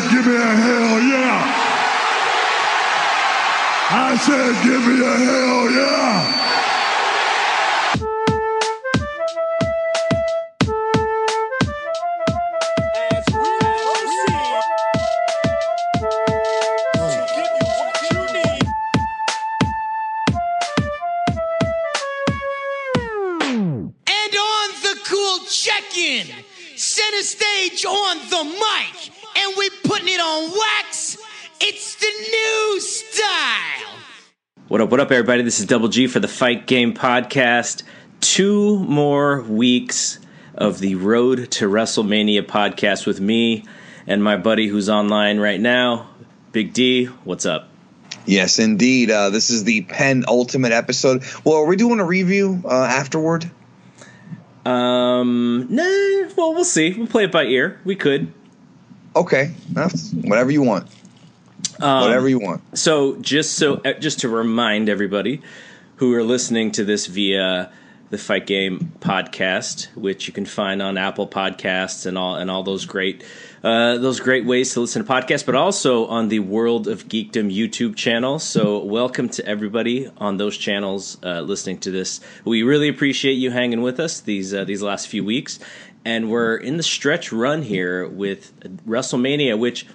Give me a hell yeah. I said, give me a hell yeah. What up, everybody? This is Double G for the Fight Game Podcast. Two more weeks of the Road to WrestleMania podcast with me and my buddy who's online right now, Big D. What's up? Yes, indeed. Uh, this is the penultimate episode. Well, are we doing a review uh, afterward? Um, nah, well, we'll see. We'll play it by ear. We could. Okay, that's whatever you want. Um, whatever you want. So just so uh, just to remind everybody who are listening to this via the Fight Game podcast, which you can find on Apple Podcasts and all and all those great uh, those great ways to listen to podcasts, but also on the World of Geekdom YouTube channel. So welcome to everybody on those channels uh, listening to this. We really appreciate you hanging with us these uh, these last few weeks, and we're in the stretch run here with WrestleMania, which.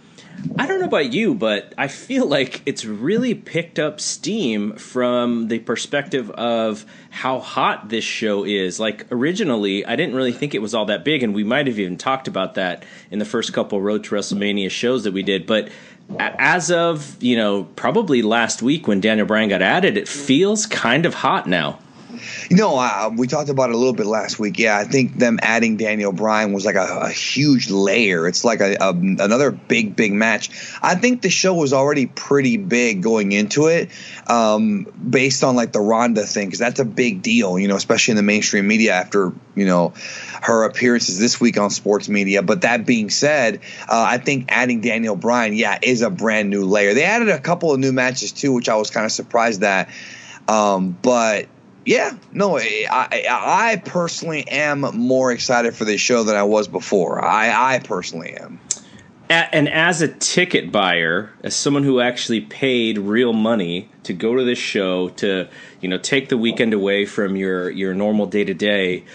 I don't know about you, but I feel like it's really picked up steam from the perspective of how hot this show is. Like originally, I didn't really think it was all that big, and we might have even talked about that in the first couple Road to WrestleMania shows that we did. But as of you know, probably last week when Daniel Bryan got added, it feels kind of hot now. You know, uh, we talked about it a little bit last week. Yeah, I think them adding Daniel Bryan was like a, a huge layer. It's like a, a another big, big match. I think the show was already pretty big going into it, um, based on like the Ronda thing, because that's a big deal. You know, especially in the mainstream media after you know her appearances this week on sports media. But that being said, uh, I think adding Daniel Bryan, yeah, is a brand new layer. They added a couple of new matches too, which I was kind of surprised at. Um, but yeah, no, I, I, personally am more excited for this show than I was before. I, I personally am. And as a ticket buyer, as someone who actually paid real money to go to this show to you know take the weekend away from your your normal day to day,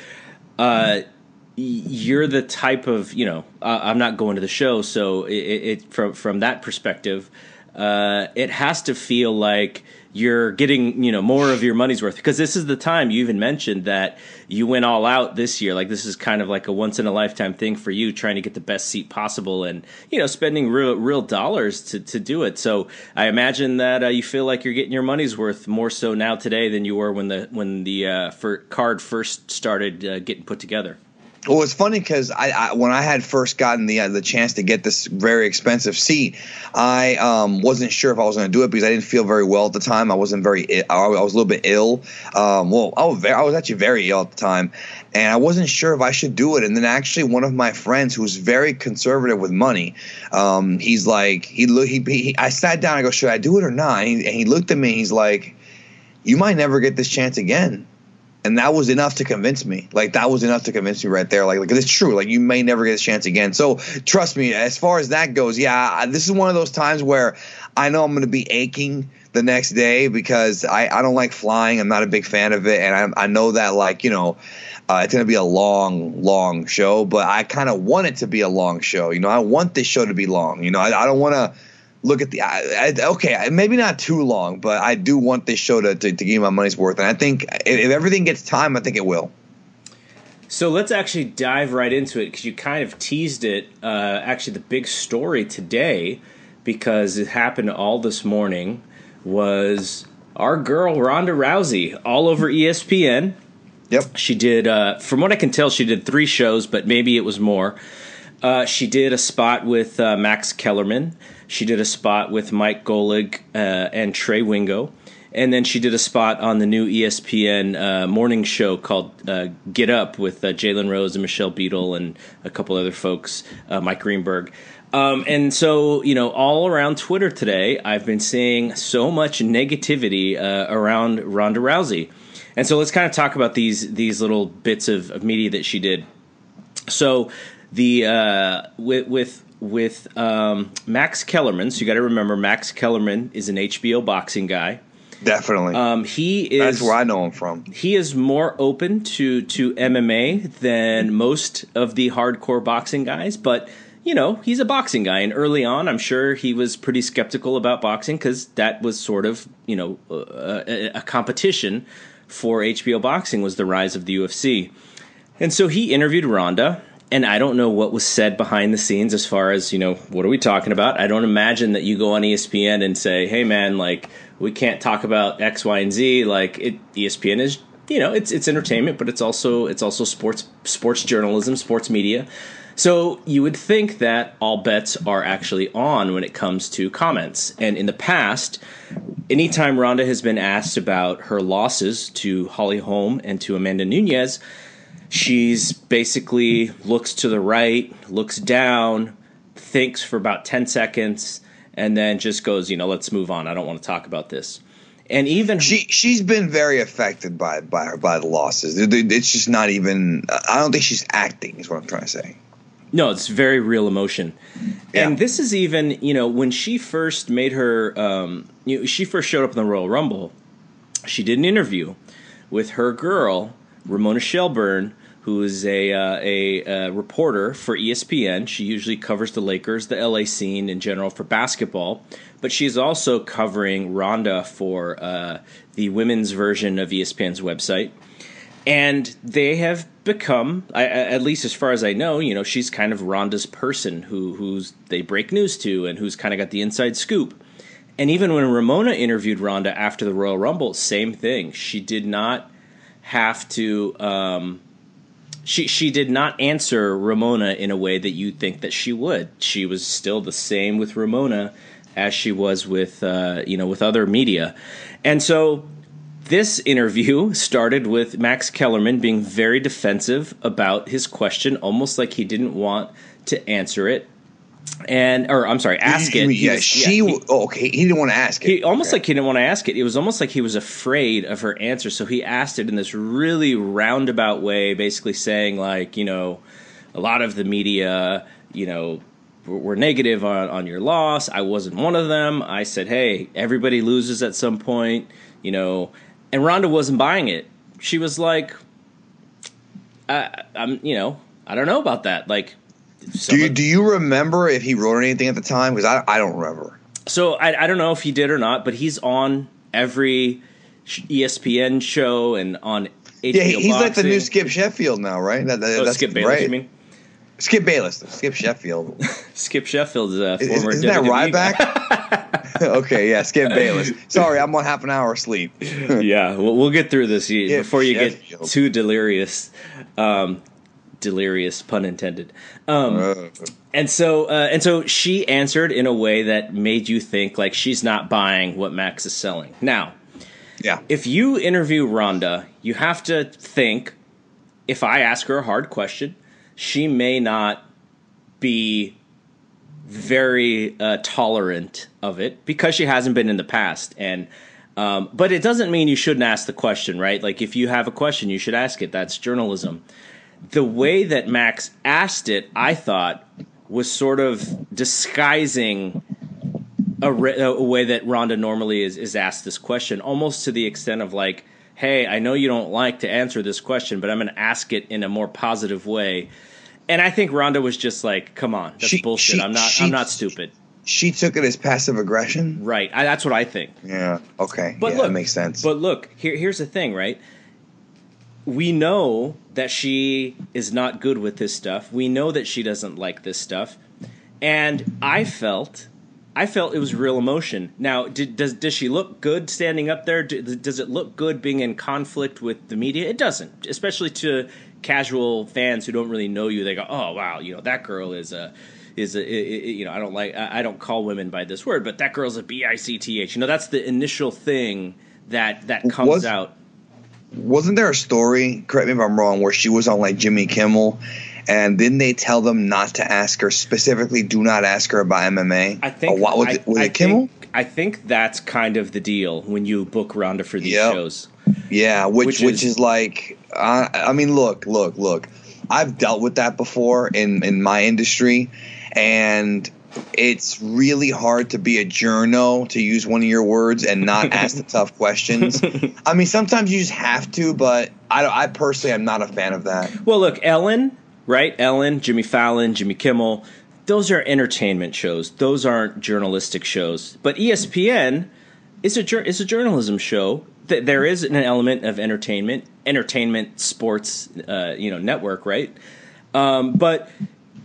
you're the type of you know I'm not going to the show, so it, it from from that perspective, uh, it has to feel like you're getting you know more of your money's worth. Because this is the time you even mentioned that you went all out this year. Like this is kind of like a once in a lifetime thing for you trying to get the best seat possible and you know spending real real dollars to, to do it. So i imagine that uh, you feel like you're getting your money's worth more so now today than you were when the when the uh, card first started uh, getting put together Well, it's funny because I, I when I had first gotten the uh, the chance to get this very expensive seat, I um, wasn't sure if I was going to do it because I didn't feel very well at the time. I wasn't very I was a little bit ill. Um, well, I was very, I was actually very ill at the time, and I wasn't sure if I should do it. And then actually, one of my friends who's very conservative with money, um, he's like he look he, he I sat down. I go, should I do it or not? And he, and he looked at me. He's like, you might never get this chance again and that was enough to convince me. Like that was enough to convince me right there. Like, like it's true. Like you may never get a chance again. So trust me. As far as that goes, yeah, I- this is one of those times where I know I'm going to be aching the next day because I, I don't like flying. I'm not a big fan of it, and I, I know that like you know. Uh, it's going to be a long, long show, but I kind of want it to be a long show. You know, I want this show to be long. You know, I, I don't want to look at the I, I, okay maybe not too long but i do want this show to, to, to give my money's worth and i think if, if everything gets time i think it will So let's actually dive right into it because you kind of teased it. Uh, actually, the big story today, because it happened all this morning, was our girl Ronda Rousey all over ESPN. yep She did, uh, from what I can tell, she did three shows, but maybe it was more. Uh, she did a spot with uh, Max Kellerman. She did a spot with Mike Golic uh, and Trey Wingo. And then she did a spot on the new ESPN uh, morning show called uh, Get Up with uh, Jalen Rose and Michelle Beadle and a couple other folks, uh, Mike Greenberg. Um, and so, you know, all around Twitter today, I've been seeing so much negativity around Ronda Rousey. And so let's kind of talk about these these little bits of, of media that she did. So the uh, with with with um, Max Kellerman. So you got to remember, Max Kellerman is an HBO boxing guy. Definitely. Um, he is That's where I know him from. he is more open to to MMA than most of the hardcore boxing guys, but you know he's a boxing guy, and early on, I'm sure he was pretty skeptical about boxing because that was sort of you know a, a competition for HBO boxing was the rise of the UFC, and so he interviewed Ronda. And I don't know what was said behind the scenes as far as, you know, what are we talking about? I don't imagine that you go on ESPN and say, hey, man, like, we can't talk about X, Y, and Z. Like, it, ESPN is, you know, it's, it's entertainment, but it's also, it's also sports, sports journalism, sports media. So you would think that all bets are actually on when it comes to comments. And in the past, anytime Ronda has been asked about her losses to Holly Holm and to Amanda Nunes, she's basically looks to the right, looks down, thinks for about 10 seconds, and then just goes, you know, let's move on. I don't want to talk about this. And even She she's been very affected by by by the losses. It- it- It's just not even. I don't think she's acting. Is what I'm trying to say. No, it's very real emotion. Yeah. And this is even, you know, when she first made her, um, you know, she first showed up in the Royal Rumble, she did an interview with her girl, Ramona Shelburne, who is a, uh, a, uh reporter for ESPN. She usually covers the Lakers, the LA scene in general for basketball, but she's also covering Ronda for uh, the women's version of ESPN's website. And they have become I, at least as far as i know you know she's kind of Ronda's person who who's they break news to and who's kind of got the inside scoop. And even when ramona interviewed Ronda after the royal rumble same thing. She did not have to um, she she did not answer ramona in a way that you think that she would she was still the same with ramona as she was with uh, you know with other media and so this interview started with Max Kellerman being very defensive about his question, almost like he didn't want to answer it. And, or I'm sorry, ask it. Yeah, was- she. he- oh, okay, he didn't want to ask it. he almost Okay. like he didn't want to ask it. It was almost like he was afraid of her answer, so he asked it in this really roundabout way, basically saying like, you know, a lot of the media, you know, were were negative on, on your loss. I wasn't one of them. I said, hey, everybody loses at some point, you know, and Ronda wasn't buying it. She was like, I, I'm, you know, I don't know about that. Like, Do you do you remember if he wrote anything at the time? Because I I don't remember. So I, I don't know if he did or not, but he's on every ESPN show and on HBO Yeah, he- he's like the new Skip Sheffield now, right? That, that- Oh, that's Skip Bayless, right. you mean? Skip Bayless, Skip Sheffield. Skip Sheffield is a former isn't that WWE guy. Ryback? okay, yeah, Skip Bayless. Sorry, I'm on half an hour of sleep. yeah, we'll, we'll get through this before you get too delirious. Um, delirious, pun intended. Um, Uh, and so, uh, and so she answered in a way that made you think like she's not buying what Max is selling. Now, yeah, if you interview Ronda, you have to think if I ask her a hard question, she may not be very uh, tolerant of it because she hasn't been in the past. And um, but it doesn't mean you shouldn't ask the question, right? Like if you have a question, you should ask it. That's journalism. The way that Max asked it, I thought, was sort of disguising a, re- a way that Ronda normally is, is asked this question, almost to the extent of like, "Hey, I know you don't like to answer this question, but I'm going to ask it in a more positive way." And I think Ronda was just like, "Come on, that's She- bullshit. she- I'm not. she- I'm not stupid." she took it as passive aggression. Right. I, that's what I think. Yeah, okay, But yeah, look, that makes sense. But look, here, here's the thing, right? We know that she is not good with this stuff. We know that she doesn't like this stuff, and I felt, I felt it was real emotion. Now, did, does does she look good standing up there? Do, does it look good being in conflict with the media? It doesn't, especially to casual fans who don't really know you. They go, "Oh, wow, you know that girl is a." Is a, i- i- you know I don't like I I don't call women by this word, but that girl's a b i c t h. You know that's the initial thing that that comes Was- out. Wasn't there a story? Correct me if I'm wrong. Where she was on like Jimmy Kimmel, and then they tell them not to ask her specifically. Do not ask her about MMA. I think what was I, it? Was I it Kimmel? Think, I think that's kind of the deal when you book Ronda for these Yep. shows. Yeah, which Which which, is- is, like, uh, I mean, look, look, look. I've dealt with that before in in my industry, and it's really hard to be a journo to use one of your words and not ask the tough questions. I mean, sometimes you just have to, but I, I personally am not a fan of that. Well, look, Ellen, right? Ellen, Jimmy Fallon, Jimmy Kimmel. Those are entertainment shows. Those aren't journalistic shows. But ESPN is a is a journalism show. Th- There is an element of entertainment, entertainment, sports, uh, you know, network, right? Um, but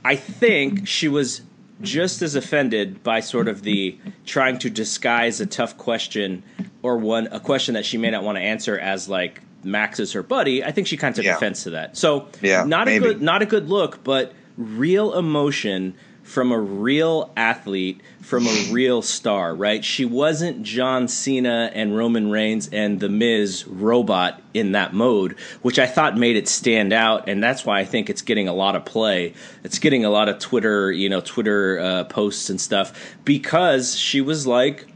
I think she was just as offended by sort of the trying to disguise a tough question or one a question that she may not want to answer as like Max is her buddy. I think she kind of took Yeah. offense to that. So Yeah, not maybe. a good not a good look, but real emotion from a real athlete, from a real star, right? She wasn't John Cena and Roman Reigns and The Miz robot in that mode, which I thought made it stand out, and that's why I think it's getting a lot of play. It's getting a lot of Twitter, you know, Twitter uh, posts and stuff because she was like,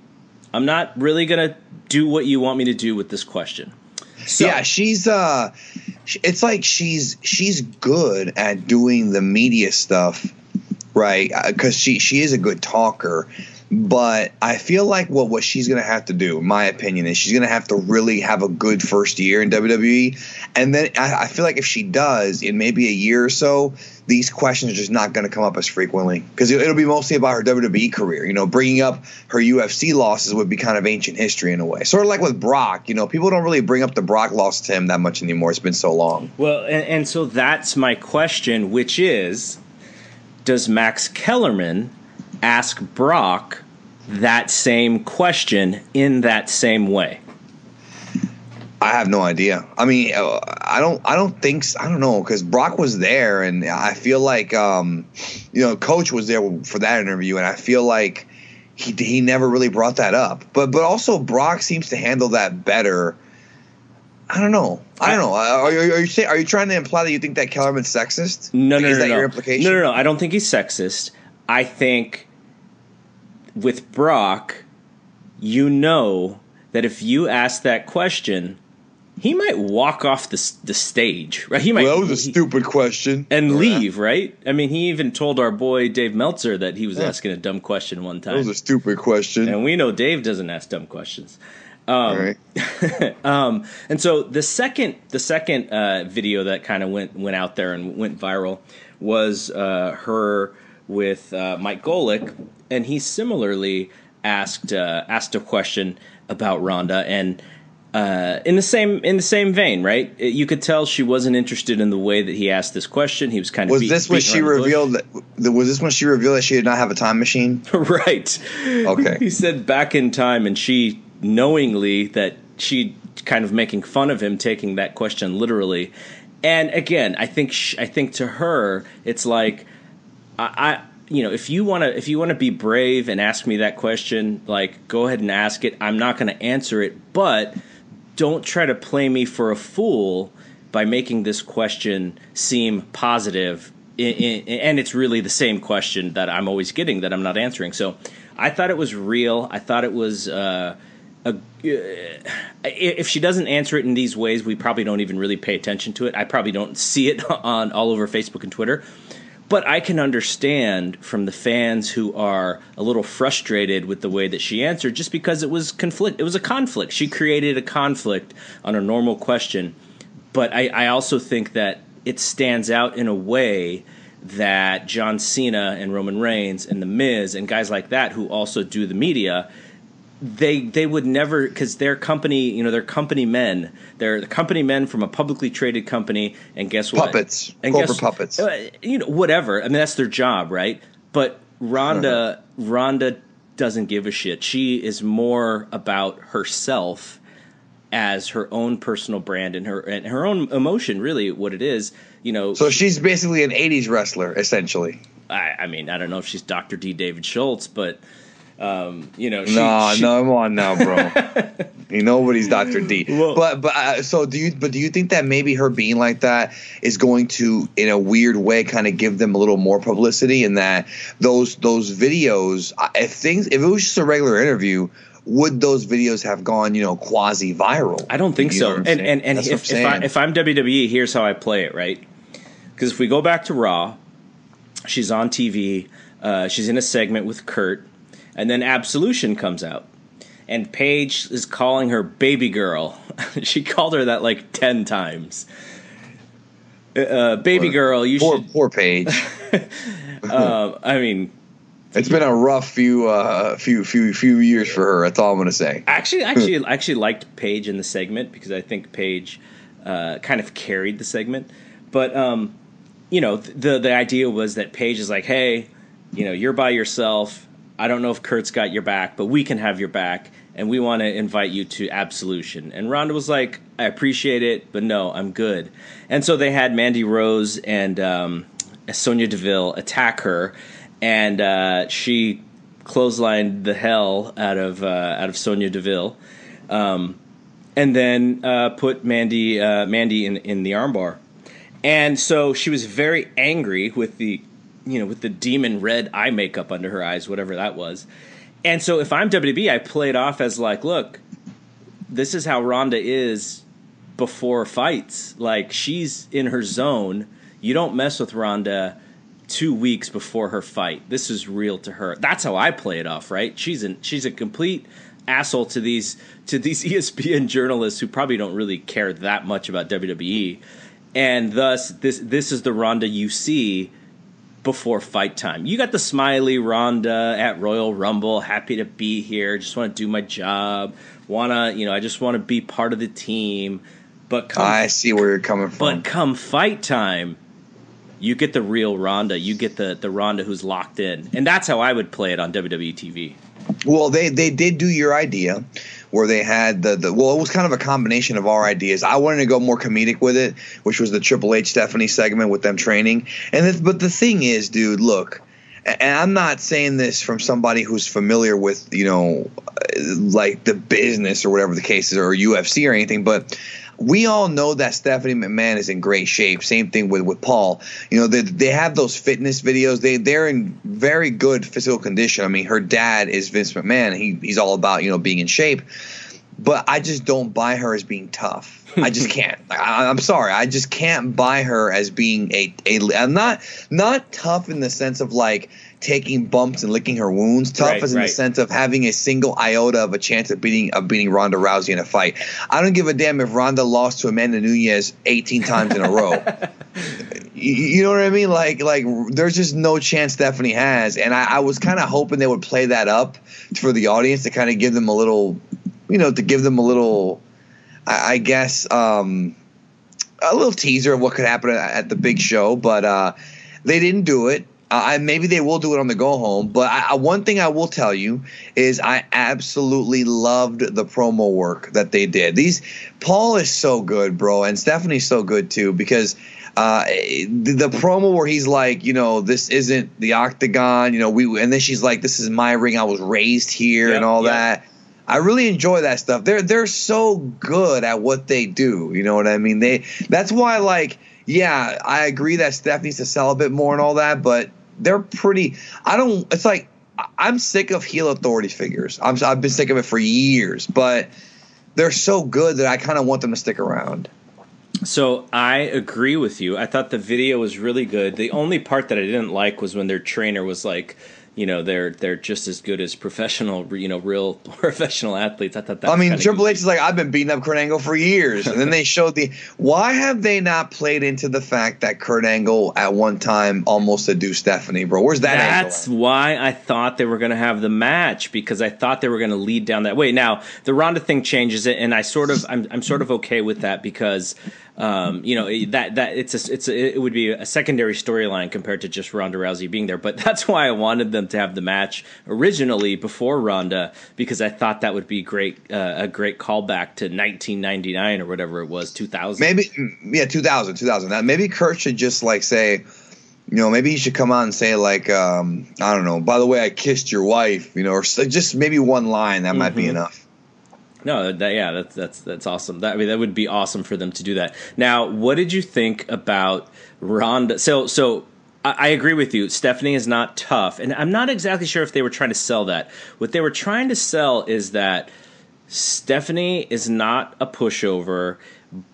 "I'm not really gonna do what you want me to do with this question." So, yeah, she's uh it's like she's she's good at doing the media stuff, right? Uh, Cuz she she is a good talker. But I feel like what what she's gonna have to do, in my opinion, is she's gonna have to really have a good first year in WWE, and then I, I feel like if she does, in maybe a year or so, these questions are just not gonna come up as frequently because it, it'll be mostly about her WWE career. You know, bringing up her UFC losses would be kind of ancient history in a way, sort of like with Brock. You know, people don't really bring up the Brock loss to him that much anymore. It's been so long. Well, and, and so that's my question, which is Does Max Kellerman ask Brock that same question in that same way? I have no idea. I mean, uh, I don't. I don't think. I don't know because Brock was there, and I feel like, um, you know, Coach was there for that interview, and I feel like he he never really brought that up. But but also Brock seems to handle that better. I don't know. I don't know. Are you, are you say, are you trying to imply that you think that Kellerman's sexist? No, Like, no, is no, that no. your implication? No, no, no. I don't think he's sexist. I think with Brock, you know that if you ask that question, he might walk off the the stage, right? He might Well, that was a he- stupid question. and uh, leave, right? I mean, he even told our boy Dave Meltzer that he was asking a dumb question one time. That was a stupid question. and we know Dave doesn't ask dumb questions. All right. Um, and so the second the second uh, video that kind of went went out there and went viral was uh, her with uh, Mike Golic, and he similarly asked uh, asked a question about Ronda and. Uh, in the same in the same vein, right? It- you could tell she wasn't interested in the way that he asked this question. He was kind of Was beat- this when she around the bush. revealed that? Was this when she revealed that she did not have a time machine? right. Okay. He said back in time, and she knowingly that she kind of making fun of him taking that question literally. And again, I think sh- I think to her, it's like I. I you know, if you want to, if you want to be brave and ask me that question, like, go ahead and ask it. I'm not going to answer it, but don't try to play me for a fool by making this question seem positive and it's really the same question that I'm always getting that I'm not answering. So I thought it was real. I thought it was uh, a. Uh, if she doesn't answer it in these ways, we probably don't even really pay attention to it. I probably don't see it on all over Facebook and Twitter. But I can understand from the fans who are a little frustrated with the way that she answered, just because it was conflict. It was a conflict. She created a conflict on a normal question. But I, I also think that it stands out in a way that John Cena and Roman Reigns and The Miz and guys like that who also do the media, they they would never because they're company you know they're company men they're the company men from a publicly traded company and guess what Puppets. and Corporate puppets. uh, you know whatever I mean that's their job right but Ronda Ronda doesn't give a shit she is more about herself as her own personal brand and her and her own emotion really what it is you know So she's basically an '80s wrestler, essentially. I, I mean I don't know if she's Dr. D David Schultz but um, you know she, no, she- no, come on now, bro. you nobody's Dr. D. Well- but but uh, so do you? But do you think that maybe her being like that is going to, in a weird way, kind of give them a little more publicity? And that those those videos, uh, if things, if it was just a regular interview. Would those videos have gone, you know, quasi viral? I don't think You so. what And and, and That's if, I'm if, I, if I'm WWE, here's how I play it, right? Because if we go back to Raw, she's on TV Uh, she's in a segment with Kurt, and then Absolution comes out, and Paige is calling her baby girl. she called her that like ten times. Uh, baby Poor- girl, you Poor, should. poor Paige. Uh, I mean, it's been a rough few, uh, few, few, few years for her. That's all I'm gonna say. actually, actually, I actually liked Paige in the segment because I think Paige uh, kind of carried the segment. But um, you know, the the idea was that Paige is like, hey, you know, you're by yourself. I don't know if Kurt's got your back, but we can have your back, and we want to invite you to Absolution. And Ronda was like, I appreciate it, but no, I'm good. And so they had Mandy Rose and um, Sonya Deville attack her, and uh, she clotheslined the hell out of uh, out of Sonya Deville, um, and then uh, put Mandy uh, Mandy in in the armbar. And so she was very angry with the, you know, with the demon red eye makeup under her eyes, whatever that was. And so if I'm WWE, I play it off as like, look, this is how Ronda is before fights. Like she's in her zone. You don't mess with Ronda two weeks before her fight. This is real to her. That's how I play it off, right? She's an she's a complete asshole to these to these ESPN journalists who probably don't really care that much about WWE. And thus this this is the Ronda you see before fight time. You got the smiley Ronda at Royal Rumble, happy to be here, just want to do my job, want to, you know, I just want to be part of the team. But come I see where you're coming from. but come fight time, you get the real Ronda. You get the the Ronda who's locked in, and that's how I would play it on WWE TV. Well, they they did do your idea where they had the, the well, it was kind of a combination of our ideas. I wanted to go more comedic with it, which was the Triple H Stephanie segment with them training. And but the thing is, dude, look, and I'm not saying this from somebody who's familiar with you know uh, like the business or whatever the case is or UFC or anything, but we all know that Stephanie McMahon is in great shape. Same thing with, with Paul. You know, they, they have those fitness videos. They they're in very good physical condition. I mean, her dad is Vince McMahon. He he's all about you know being in shape. But I just don't buy her as being tough. I just can't. I, I'm sorry. I just can't buy her as being a a. I'm not not tough in the sense of like taking bumps and licking her wounds. Tough Right, as in the sense of having a single iota of a chance of beating of beating Ronda Rousey in a fight. I don't give a damn if Ronda lost to Amanda Nunes 18 times in a row. you, you know what I mean? Like like there's just no chance Stephanie has, and I, I was kind of hoping they would play that up for the audience to kind of give them a little, you know, to give them a little, I, I guess, um, a little teaser of what could happen at, at the big show, but uh, they didn't do it. I, maybe they will do it on the go home, but I, one thing I will tell you is I absolutely loved the promo work that they did. These Paul is so good, bro, and Stephanie's so good too because uh, the, the promo where he's like, you know, this isn't the octagon, you know, we, and then she's like, this is my ring, I was raised here, and all that. I really enjoy that stuff. They're they're so good at what they do. You know what I mean? They that's why like yeah, I agree that Steph needs to sell a bit more and all that, but they're pretty. I don't. It's like I'm sick of heel authority figures. I'm I've been sick of it for years, but they're so good that I kind of want them to stick around. So I agree with you. I thought the video was really good. The only part that I didn't like was when their trainer was like, you know, they're they're just as good as professional, you know, real professional athletes. I thought that. I mean, Triple goofy. H is like, I've been beating up Kurt Angle for years, and then they showed the. Why have they not played into the fact that Kurt Angle at one time almost seduced Stephanie, bro? Where's that? That's why I thought they were going to have the match because I thought they were going to lead down that way. Now the Ronda thing changes it, and I sort of I'm I'm sort of okay with that because um, you know that that it's a, it's a, it would be a secondary storyline compared to just Ronda Rousey being there. But that's why I wanted them to have the match originally before Ronda because I thought that would be great uh, a great callback to 1999 or whatever it was 2000. Maybe, mm, yeah, 2000, 2000. Maybe Kurt should just like say, you know, maybe he should come out and say like, um, I don't know. By the way, I kissed your wife, you know, or just maybe one line that might Mm-hmm. be enough. No, that, yeah, that's that's that's awesome. That I mean, that would be awesome for them to do that. Now, what did you think about Ronda? So, so I, I agree with you. Stephanie is not tough, and I'm not exactly sure if they were trying to sell that. What they were trying to sell is that Stephanie is not a pushover,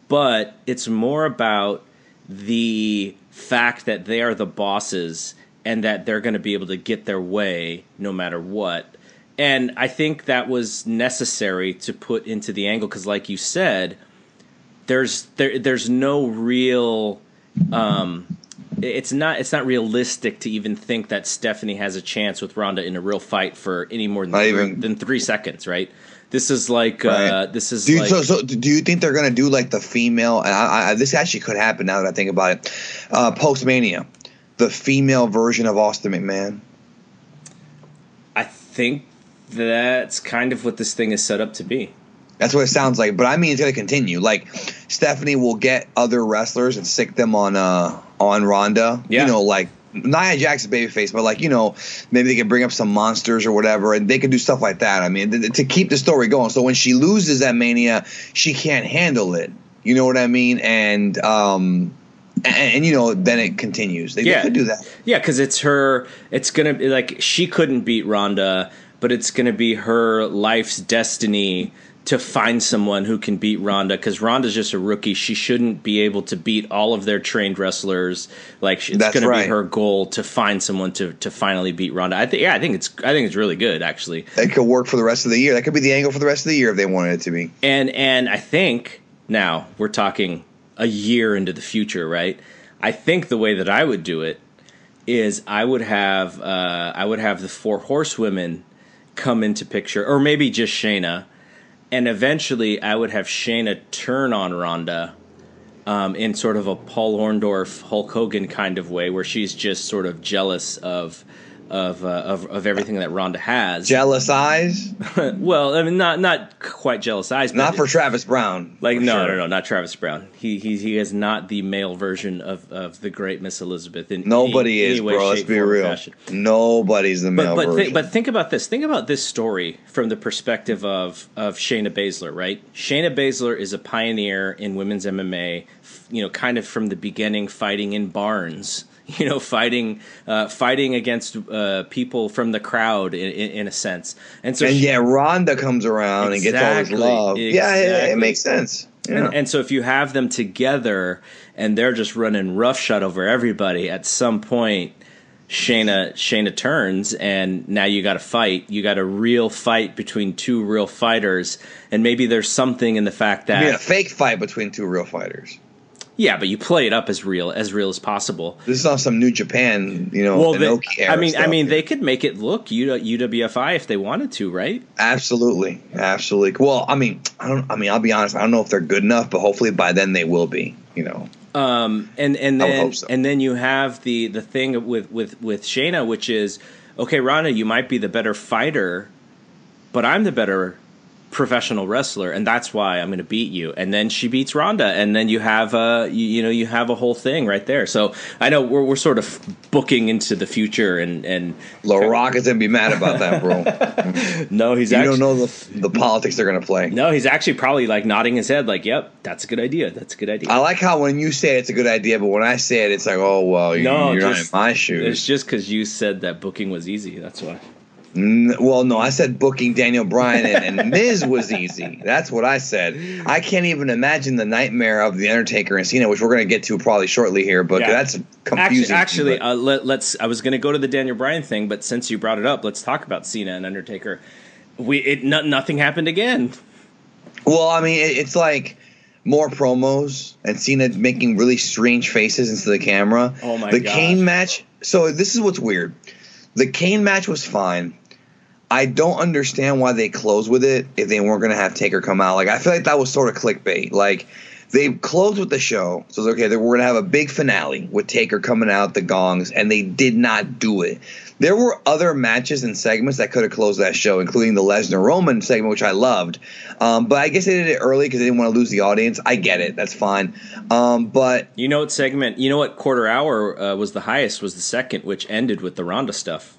but it's more about the fact that they are the bosses and that they're going to be able to get their way no matter what. And I think that was necessary to put into the angle because, like you said, there's there there's no real um, it's not it's not realistic to even think that Stephanie has a chance with Ronda in a real fight for any more than three, even- than three seconds, right? This is like Right. uh, this is Do you, like so, so do you think they're gonna do like the female? And I, I, this actually could happen now that I think about it. Uh, Post Mania, the female version of Austin McMahon. I think that's kind of what this thing is set up to be. That's what it sounds like. But I mean, it's gonna continue. Like Stephanie will get other wrestlers and stick them on uh on Ronda. Yeah. You know, like Nia Jax babyface, but like you know, maybe they can bring up some monsters or whatever, and they can do stuff like that. I mean, th- to keep the story going. So when she loses that Mania, she can't handle it. You know what I mean? And um, and, and you know, then it continues. They, they could do that. Yeah, because it's her. It's gonna be like she couldn't beat Ronda, but it's gonna be her life's destiny to find someone who can beat Ronda. Because Ronda's just a rookie; she shouldn't be able to beat all of their trained wrestlers. Like it's That's gonna be her goal to find someone to to finally beat Ronda. I think. Yeah, I think it's. I think it's really good actually. It could work for the rest of the year. That could be the angle for the rest of the year if they wanted it to be. And and I think now we're talking a year into the future, right? I think the way that I would do it is I would have uh, I would have the four horsewomen come into picture, or maybe just Shayna, and eventually I would have Shayna turn on Ronda. Um, in sort of a Paul Orndorff, Hulk Hogan kind of way, where she's just sort of jealous of of uh, of, of everything that Ronda has. Jealous eyes, well, I mean, not not quite jealous eyes, but not for Travis Browne. like no, sure. no, no, not Travis Browne. He he he is not the male version of, of the great Miss Elizabeth. In Nobody any, is, any way, bro. Let's be real. fashion. Nobody's the male But but version. thi- but think about this. Think about this story from the perspective of of Shayna Baszler, right? Shayna Baszler is a pioneer in women's MMA. You know, kind of from the beginning, fighting in barns. You know, fighting uh, fighting against uh, people from the crowd in, in, in a sense. And so and she- yeah, Ronda comes around and gets all this Exactly. Yeah, it, it makes sense. Yeah. And, and so if you have them together and they're just running roughshod over everybody, at some point Shayna Shayna turns and now you got a fight. You got a real fight between two real fighters, and maybe there's something in the fact I that mean, a fake fight between two real fighters. Yeah, but you play it up as real as real as possible. This is not some New Japan, you know, Well, they, I mean, I mean, they could make it look UWFI if they wanted to, right? absolutely, absolutely. Well, I mean, I don't. I mean, I'll be honest. I don't know if they're good enough, but hopefully by then they will be. You know, Um, and and then so. and then you have the the thing with with with Shayna, which is okay, Ronda, you might be the better fighter, but I'm the better professional wrestler, and that's why I'm going to beat you. And then she beats Ronda, and then you have a you, you know you have a whole thing right there. So I know we're we're sort of booking into the future, and and La Rock is gonna be mad about that, bro. no, he's you actually don't know the the politics they're gonna play. no, he's actually probably like nodding his head, like, "Yep, that's a good idea. That's a good idea." I like how when you say it's a good idea, but when I say it, it's like, oh well, you, No, you're not in just- my It's just because you said that booking was easy. That's why. Well, no, I said booking Daniel Bryan and, and Miz was easy. That's what I said. I can't even imagine the nightmare of the Undertaker and Cena, which we're gonna get to probably shortly here. But Yeah. that's confusing. actually but- uh, let, let's. I was going to go to the Daniel Bryan thing, but since you brought it up, let's talk about Cena and Undertaker. We it no, nothing happened again. well, I mean, it, it's like more promos and Cena making really strange faces into the camera. Oh my The gosh. Kane match. So this is what's weird. The Kane match was fine. I don't understand why they closed with it if they weren't going to have Taker come out. Like I feel like that was sort of clickbait. Like they closed with the show, so it's okay. They were going to have a big finale with Taker coming out the gongs, and they did not do it. There were other matches and segments that could have closed that show, including the Lesnar Roman segment, which I loved. Um, but I guess they did it early because they didn't want to lose the audience. I get it. That's fine. Um, but You know what segment? You know what quarter hour uh, was the highest? Was the second, which ended with the Ronda stuff.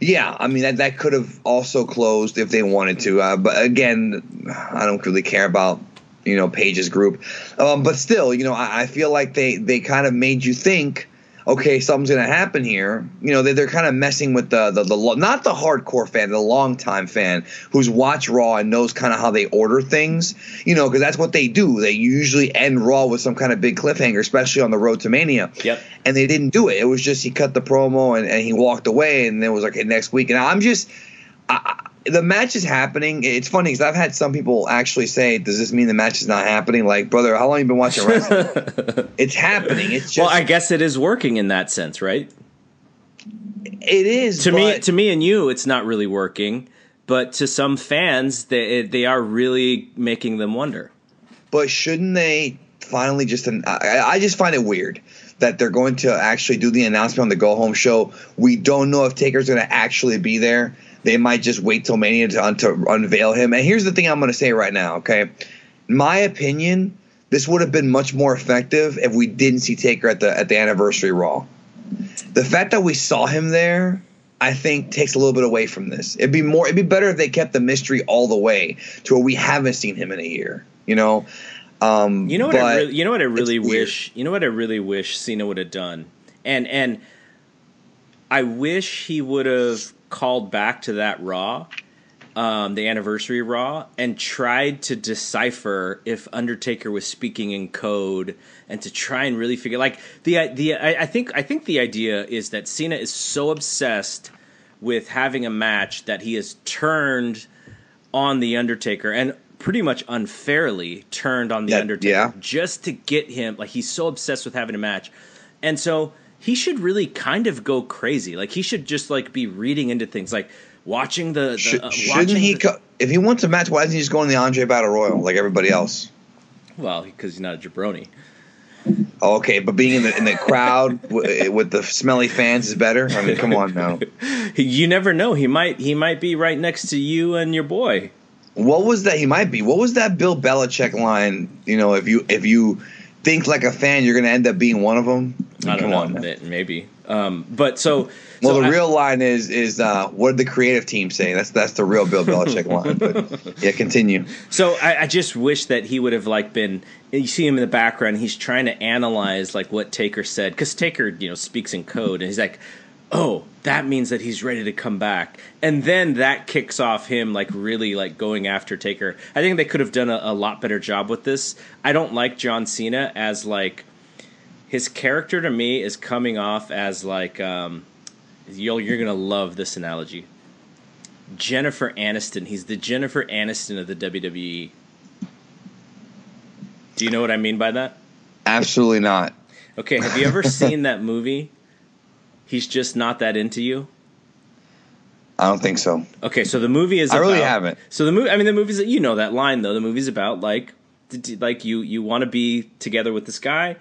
Yeah, I mean that that could have also closed if they wanted to. Uh, but again, I don't really care about you know Paige's group. Um, but still, you know, I, I feel like they they kind of made you think. Okay, something's going to happen here. You know, they, they're kind of messing with the, the, the, not the hardcore fan, the longtime fan who's watched Raw and knows kind of how they order things, you know, because that's what they do. They usually end Raw with some kind of big cliffhanger, especially on the road to Mania. Yep. And they didn't do it. It was just he cut the promo and, and he walked away, and then it was like, okay, next week. And I'm just, I, the match is happening. It's funny because I've had some people actually say, "Does this mean the match is not happening?" Like, brother, how long you been watching wrestling? it's happening. It's just well, I guess it is working in that sense, right? it is To me, to me and you, it's not really working, but to some fans, they they are really making them wonder. But shouldn't they finally just? I, I just find it weird that they're going to actually do the announcement on the Go Home show. We don't know if Taker's going to actually be there. They might just wait till Mania to, to unveil him. And here's the thing I'm going to say right now. Okay, my opinion, this would have been much more effective if we didn't see Taker at the at the anniversary Raw. The fact that we saw him there. I think takes a little bit away from this. It'd be more. It'd be better if they kept the mystery all the way to where we haven't seen him in a year. You know, um, You know what? I really, you know what I really it's weird. wish. You know what I really wish Cena would have done, and and I wish he would have called back to that Raw, um, the anniversary Raw, and tried to decipher if Undertaker was speaking in code, and to try and really figure like the the I, I think I think the idea is that Cena is so obsessed with having a match that he has turned on the Undertaker and pretty much unfairly turned on the Yeah, Undertaker yeah. just to get him like he's so obsessed with having a match. And so he should really kind of go crazy. Like he should just like be reading into things like watching the, the uh, shouldn't watching he? the- Co- if he wants a match, why doesn't he just go in the Andre Battle Royal like everybody else? well, because he's not a jabroni. Okay, but being in the in the crowd w- with the smelly fans is better. I mean, come on now. You never know. He might he might be right next to you and your boy. What was that? He might be. What was that Bill Belichick line? You know, if you if you think like a fan, you're going to end up being one of them. I don't come know. on. Maybe. Um, but so Well, so the I- real line is is uh, what did the creative team say? That's that's the real Bill Belichick line. But yeah, continue. So I, I just wish that he would have like been. You see him in the background. He's trying to analyze like what Taker said because Taker, you know, speaks in code, and he's like, "Oh, that means that he's ready to come back." And then that kicks off him like really like going after Taker. I think they could have done a, a lot better job with this. I don't like John Cena as like his character to me is coming off as like um, you'll, you're gonna love this analogy. Jennifer Aniston. He's the Jennifer Aniston of the WWE. Do you know what I mean by that? Absolutely not. Okay, have you ever seen that movie? He's just not that into you. I don't think so. Okay, so the movie is. I really haven't. So the movie, I mean, the movie's you know that line though. The movie's about like, like you you want to be together with this guy.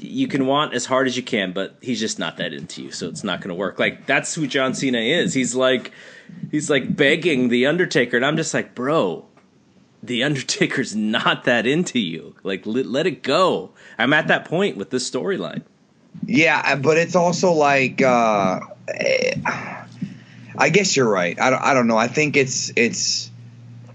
You can want as hard as you can, but he's just not that into you, so it's not going to work. Like that's who John Cena is. He's like, he's like begging the Undertaker, and I'm just like, bro, the Undertaker's not that into you. Like, let, let it go. I'm at that point with this storyline. Yeah, but it's also like uh, eh, I guess you're right. I don't, I don't know. I think it's it's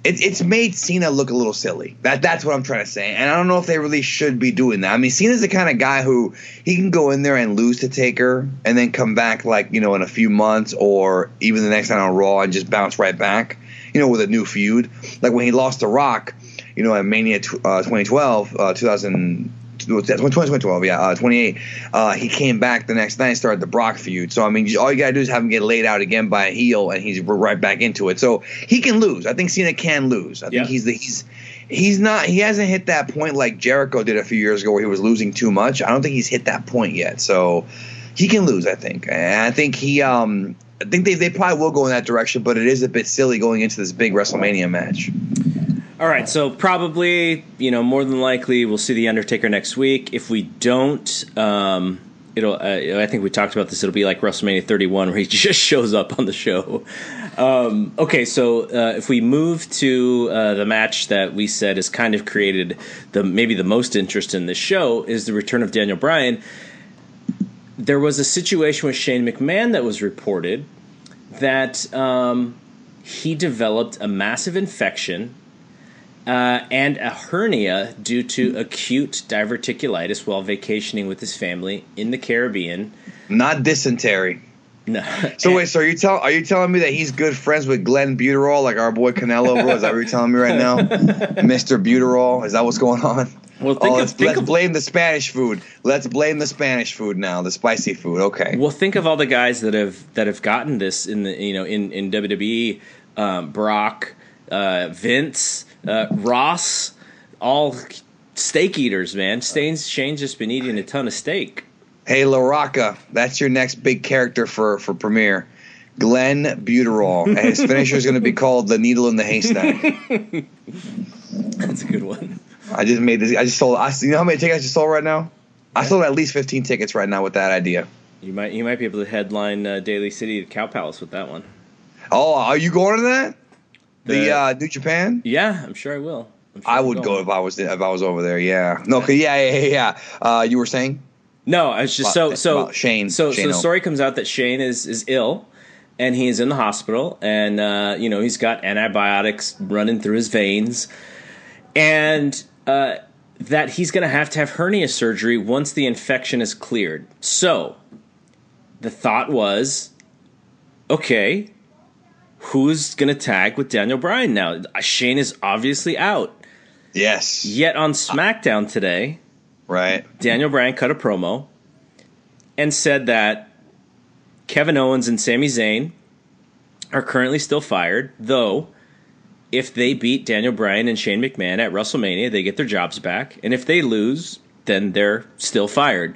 it, it's made Cena look a little silly. That that's what I'm trying to say. And I don't know if they really should be doing that. I mean, Cena's the kind of guy who he can go in there and lose to Taker and then come back like you know in a few months or even the next night on Raw and just bounce right back. You know, with a new feud. Like when he lost to Rock, you know, at Mania tw- uh, 2012, uh, 2000. 2012, yeah, uh, 28. Uh, he came back the next night and started the Brock feud. So, I mean, all you got to do is have him get laid out again by a heel, and he's right back into it. So, he can lose. I think Cena can lose. I think he's the he's he's not he hasn't hit that point like Jericho did a few years ago where he was losing too much. I don't think he's hit that point yet. So, he can lose, I think. And I think he um I think they, they probably will go in that direction, but it is a bit silly going into this big WrestleMania match. All right, so probably, you know, more than likely, we'll see the Undertaker next week. If we don't, um, it'll. Uh, I think we talked about this. It'll be like WrestleMania 31, where he just shows up on the show. Um, okay, so uh, if we move to uh, the match that we said has kind of created the maybe the most interest in this show is the return of Daniel Bryan. There was a situation with Shane McMahon that was reported that um, he developed a massive infection uh, and a hernia due to acute diverticulitis while vacationing with his family in the Caribbean. Not dysentery. No. So wait, so are you tell are you telling me that he's good friends with Glenn Buterol, like our boy Canelo, bro? Is that what you're telling me right now, Mister Buterol? Is that what's going on? Well, think oh, of- let's, think let's of- blame the Spanish food. Let's blame the Spanish food now, the spicy food. Okay. Well, think of all the guys that have that have gotten this in the you know in in WWE, um, Brock, uh, Vince, uh, Ross, all steak eaters, man. Stains Shane's just been eating a ton of steak. Hey, La Rocca, that's your next big character for for premiere. Glenn Buterol. And his finisher is going to be called the Needle in the Haystack. That's a good one. I just made this. I just sold. I, you know how many tickets I just sold right now? I sold at least 15 tickets right now with that idea. You might you might be able to headline uh, Daly City Cow Palace with that one. Oh, are you going to that? The, The- uh, New Japan? Yeah, I'm sure I will. Sure I would go if I was if I was over there. Yeah. No. Yeah. Yeah. Yeah. yeah. Uh, you were saying? No, I was just so About- so about Shane- So Shane so the story comes out that Shane is is ill, and he is in the hospital, and uh, you know he's got antibiotics running through his veins, and uh, that he's going to have to have hernia surgery once the infection is cleared. So, the thought was, okay, who's going to tag with Daniel Bryan now? Uh, Shane is obviously out. Yes. Yet on SmackDown today. Right. Daniel Bryan cut a promo and said that Kevin Owens and Sami Zayn are currently still fired, though if they beat Daniel Bryan and Shane McMahon at WrestleMania, they get their jobs back, and if they lose, then they're still fired.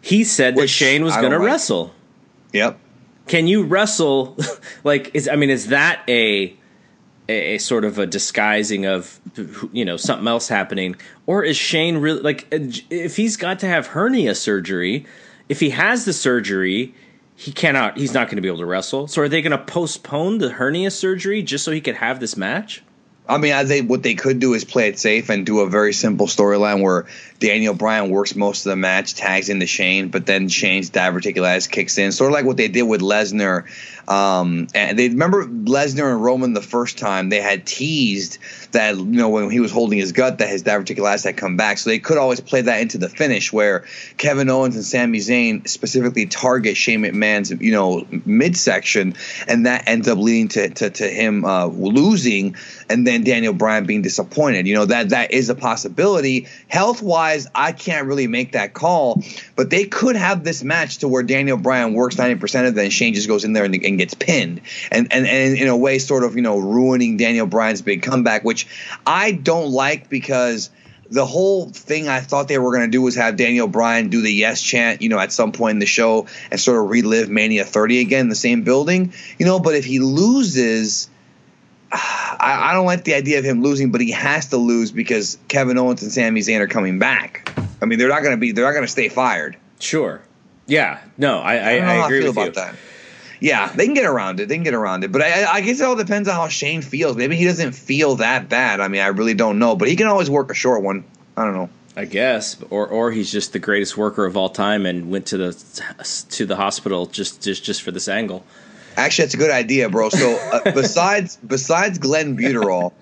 He said that Shane was going to like. wrestle. Yep. Can you wrestle? like, is I mean, is that a, a sort of a disguising of you know something else happening, or is Shane really like if he's got to have hernia surgery? If he has the surgery, he cannot. He's not going to be able to wrestle. So are they going to postpone the hernia surgery just so he could have this match? I mean, I think what they could do is play it safe and do a very simple storyline where Daniel Bryan works most of the match, tags into Shane, but then Shane's diverticulitis kicks in, sort of like what they did with Lesnar. Um, and they remember Lesnar and Roman the first time they had teased that you know when he was holding his gut that his diverticulitis had come back, so they could always play that into the finish where Kevin Owens and Sami Zayn specifically target Shane McMahon's you know midsection, and that ends up leading to to, to him uh, losing, and then Daniel Bryan being disappointed. You know that that is a possibility. Health wise, I can't really make that call, but they could have this match to where Daniel Bryan works ninety percent of it, and Shane just goes in there and, and gets pinned, and, and and in a way, sort of you know ruining Daniel Bryan's big comeback, which I don't like because the whole thing I thought they were going to do was have Daniel Bryan do the yes chant, you know, at some point in the show and sort of relive Mania 30 again in the same building, you know. But if he loses, I, I don't like the idea of him losing, but he has to lose because Kevin Owens and Sami Zayn are coming back. I mean, they're not going to be, they're not going to stay fired. Sure. Yeah. No, I I, I I agree with about you. that. Yeah, they can get around it. They can get around it. But I, I guess it all depends on how Shane feels. Maybe he doesn't feel that bad. I mean, I really don't know. But he can always work a short one. I don't know. I guess, or or he's just the greatest worker of all time and went to the to the hospital just just just for this angle. Actually, that's a good idea, bro. So uh, besides besides Glenn Buterol,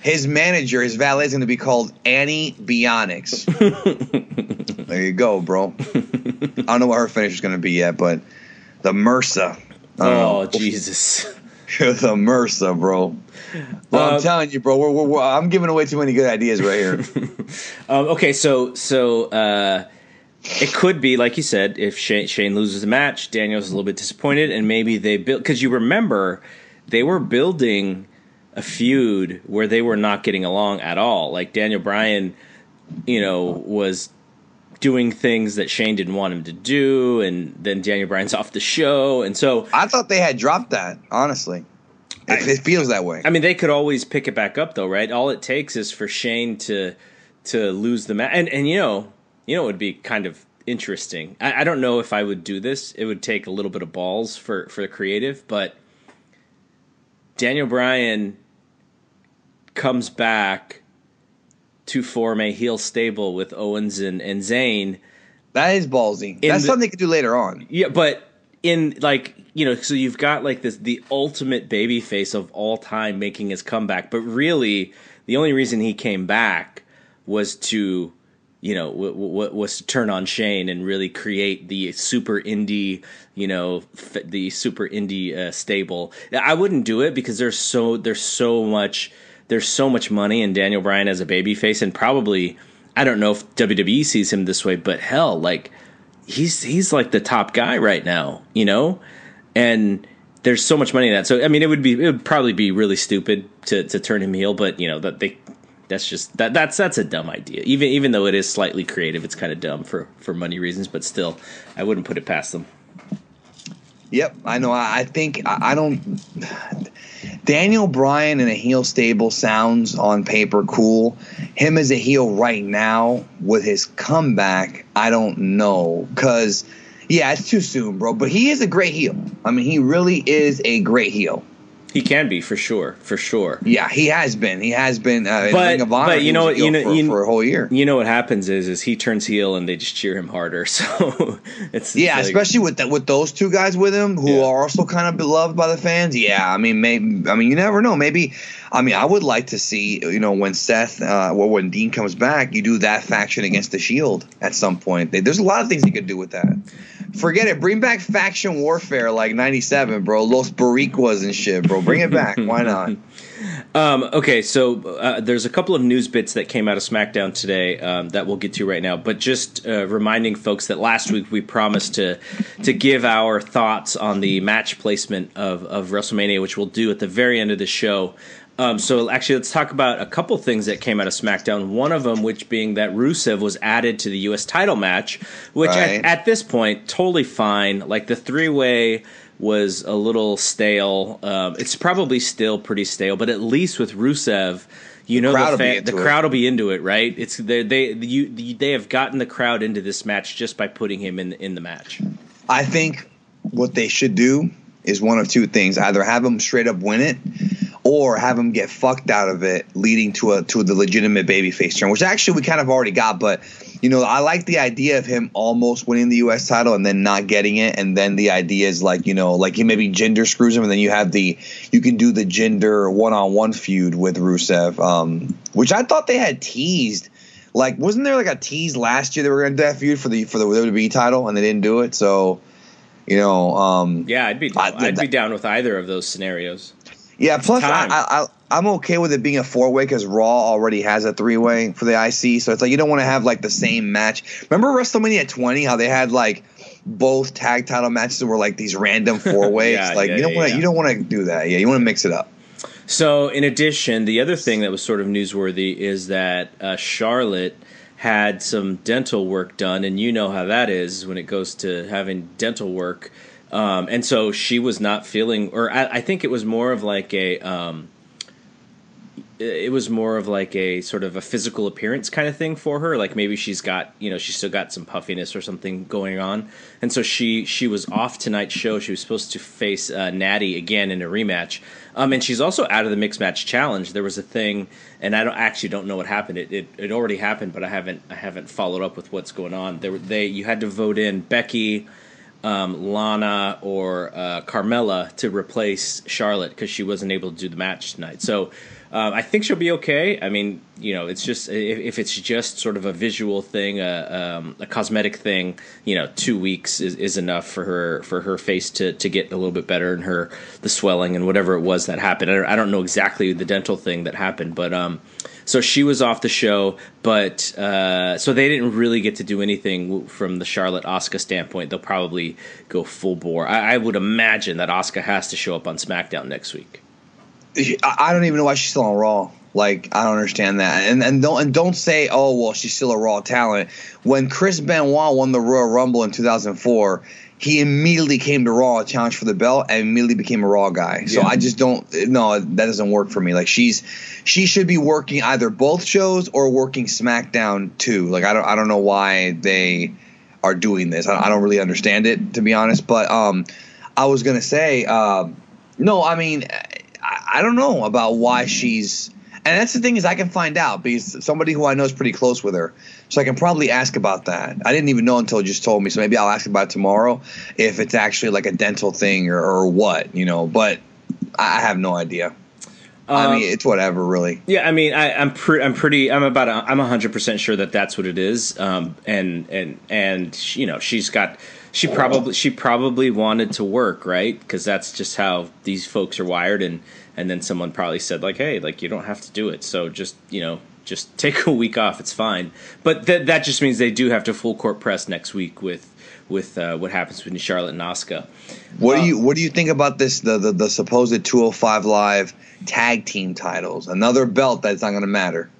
his manager, his valet is going to be called Annie Bionics. there you go, bro. I don't know what her finish is going to be yet, but the MRSA. Oh know. Jesus! the MRSA, bro. Well, Uh, I'm telling you, bro. We're, we're, we're, I'm giving away too many good ideas right here. Um, okay, so so uh, it could be like you said, if Shane, Shane loses the match, Daniel's a little bit disappointed, and maybe they build because you remember they were building a feud where they were not getting along at all. Like Daniel Bryan, you know, was doing things that Shane didn't want him to do, and then Daniel Bryan's off the show, and so I thought they had dropped that. Honestly, it, it feels that way. I mean, they could always pick it back up, though, right? All it takes is for Shane to to lose the match, and and you know, you know, it would be kind of interesting. I, I don't know if I would do this. It would take a little bit of balls for for the creative, but Daniel Bryan comes back to form a heel stable with Owens and and Zayn. That is ballsy. That's the- something they could do later on. Yeah, but in like you know, so you've got like this the ultimate baby face of all time making his comeback, but really the only reason he came back was to you know what was to turn on Shane and really create the super indie you know f- the super indie uh, stable. I wouldn't do it because there's so there's so much there's so much money in Daniel Bryan as a babyface and probably I don't know if WWE sees him this way, but hell, like he's he's like the top guy right now, you know, and there's so much money in that. So I mean, it would be it would probably be really stupid to to turn him heel, but you know that they that's just that that's that's a dumb idea. Even even though it is slightly creative, it's kind of dumb for for money reasons. But still, I wouldn't put it past them. Yep, I know. I, I think I, I don't. Daniel Bryan in a heel stable sounds on paper cool. Him as a heel right now with his comeback, I don't know. Because, yeah, it's too soon, bro. But he is a great heel. I mean, he really is a great heel. He can be for sure, for sure. Yeah, he has been. He has been. Uh, But- Ring of Honor, but you know was what- a heel you know- for, you- for a whole year. You know what happens is is he turns heel and they just cheer him harder. So it's Yeah, like- especially with that, with those two guys with him who Yeah. are also kind of beloved by the fans. Yeah, I mean, maybe I mean you never know. Maybe I mean I would like to see you know when Seth uh, well when Dean comes back, you do that faction against the Shield at some point. They, there's a lot of things you could do with that. Forget it. Bring back faction warfare like '97, bro. Los Boricuas and shit, bro. Bring it back. Why not? Um, okay, so uh, there's a couple of news bits that came out of SmackDown today um, that we'll get to right now. But just uh, reminding folks that last week we promised to to give our thoughts on the match placement of of WrestleMania, which we'll do at the very end of the show. Um, so actually, let's talk about a couple things that came out of SmackDown. One of them, which being that Rusev was added to the U.S. title match, which Right. at, at this point totally fine. Like the three way was a little stale. Um, it's probably still pretty stale, but at least with Rusev, you know crowd the, will fan, the crowd will be into it, right? It's they they you they have gotten the crowd into this match just by putting him in in the match. I think what they should do is one of two things: either have him straight up win it, or have him get fucked out of it, leading to a to the legitimate babyface turn, which actually we kind of already got. But you know, I like the idea of him almost winning the U.S. title and then not getting it, and then the idea is like you know, like he maybe Jinder screws him, and then you have the you can do the Jinder one on one feud with Rusev, um, which I thought they had teased. Like, wasn't there like a tease last year they were going to do that feud for the for the WWE title, and they didn't do it? So, you know, um, Yeah, I'd be I- I'd be down with either of those scenarios. Yeah. Plus, I, time. I, I I'm okay with it being a four way because Raw already has a three way for the IC. So it's like you don't want to have like the same match. Remember WrestleMania 20? How they had like both tag title matches were like these random four ways. Yeah, like yeah, you don't yeah, want to you don't want to do that. Yeah, you want to mix it up. So, in addition, the other thing that was sort of newsworthy is that uh, Charlotte had some dental work done, and you know how that is when it goes to having dental work. Um, and so she was not feeling, or I, I think it was more of like a, um, it was more of like a sort of a physical appearance kind of thing for her. Like maybe she's got, you know, she's still got some puffiness or something going on, and so she she was off tonight's show. She was supposed to face uh, Natty again in a rematch, um, and she's also out of the mixed match challenge. There was a thing, and I don't actually don't know what happened. It, it it already happened, but I haven't I haven't followed up with what's going on. There were- they you had to vote in Becky um, Lana or uh, Carmella to replace Charlotte because she wasn't able to do the match tonight. So um, I think she'll be okay. I mean, you know, it's just if, if it's just sort of a visual thing, a, um, a cosmetic thing, you know, two weeks is, is enough for her for her face to, to get a little bit better and her the swelling and whatever it was that happened. I don't, I don't know exactly the dental thing that happened, but um, so she was off the show, but uh, so they didn't really get to do anything from the Charlotte Asuka standpoint. They'll probably go full bore. I, I would imagine that Asuka has to show up on SmackDown next week. I don't even know why she's still on Raw. Like I don't understand that. And and don't and don't say oh well she's still a Raw talent. When Chris Benoit won the Royal Rumble in 2004, he immediately came to Raw to challenge for the belt and immediately became a Raw guy. So Yeah. I just don't no that doesn't work for me. Like she's she should be working either both shows or working SmackDown too. Like I don't I don't know why they are doing this. I, I don't really understand it to be honest. But um, I was gonna say um, no. I mean, I, I don't know about why she's And that's the thing is I can find out because somebody who I know is pretty close with her, so I can probably ask about that. I didn't even know until you just told me, so maybe I'll ask about it tomorrow if it's actually like a dental thing or, or what, you know. But I have no idea. I Um, mean, it's whatever, really. Yeah, I mean, I, I'm pre- I'm pretty, I'm about, a, I'm hundred percent sure that that's what it is. Um, and and and you know, she's got, she probably, she probably wanted to work, right? Because that's just how these folks are wired. And and then someone probably said like, hey, like you don't have to do it, so just you know, just take a week off, it's fine. But that that just means they do have to full court press next week with with uh, what happens between Charlotte and Asuka. What do you What do you think about this? The the, the supposed 205 live tag team titles, another belt that's not going to matter.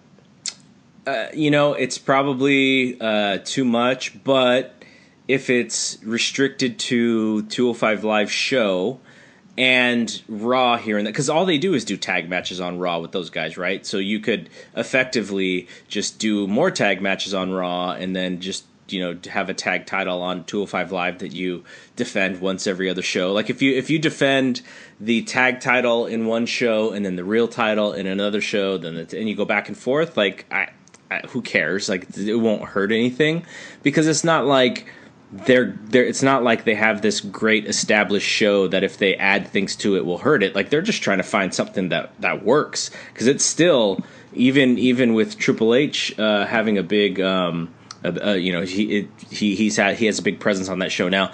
you know, it's probably uh, too much, but if it's restricted to 205 Live show and Raw here and that, because all they do is do tag matches on Raw with those guys, right? So you could effectively just do more tag matches on Raw and then just you know have a tag title on 205 live that you defend once every other show like if you if you defend the tag title in one show and then the real title in another show then and you go back and forth like I, I who cares like it won't hurt anything because it's not like they're they're it's not like they have this great established show that if they add things to it will hurt it. Like they're just trying to find something that that works. Because it's still even even with Triple H uh, having a big um, uh, uh, you know he it, he he's had he has a big presence on that show now.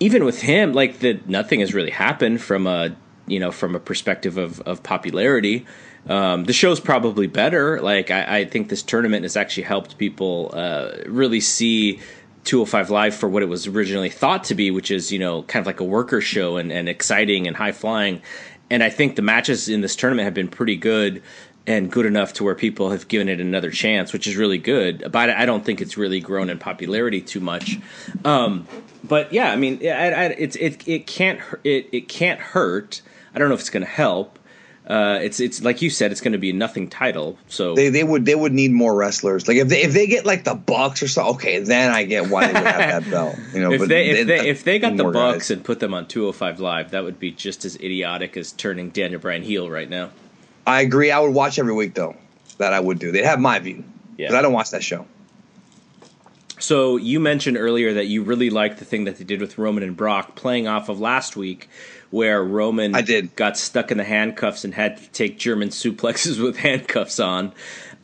Even with him like the nothing has really happened from a you know from a perspective of of popularity. Um, the show's probably better. Like I, I think this tournament has actually helped people uh, really see 205 Live for what it was originally thought to be, which is, you know, kind of like a worker show and, and exciting and high flying. And I think the matches in this tournament have been pretty good and good enough to where people have given it another chance, which is really good. But I don't think it's really grown in popularity too much. Um, but yeah, I mean, I, I, it's it it can't it it can't hurt. I don't know if it's going to help. Uh, it's it's like you said, it's going to be a nothing title. So They they would they would need more wrestlers. Like if they if they get like the Bucks or so, okay, then I get why they would have that belt. You know, if but they if they if they got the Bucks guys. and put them on 205 Live, that would be just as idiotic as turning Daniel Bryan heel right now. I agree. I would watch every week though. That I would do. They'd have my view. Yeah. But I don't watch that show. So you mentioned earlier that you really liked the thing that they did with Roman and Brock, playing off of last week, where Roman I did. got stuck in the handcuffs and had to take German suplexes with handcuffs on.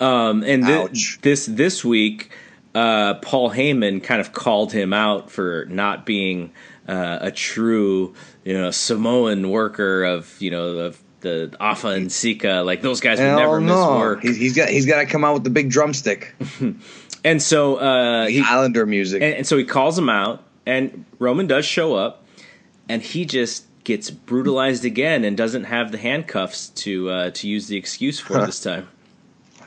Um, and Ouch. this this week, uh, Paul Heyman kind of called him out for not being uh, a true, you know, Samoan worker of you know of the Afa and Sika. Like those guys would Hell never miss no. work. He's, he's got he's got to come out with the big drumstick, And so uh, he, Islander music. and, and so he calls him out, and Roman does show up, and he just gets brutalized again and doesn't have the handcuffs to uh, to use the excuse for this time.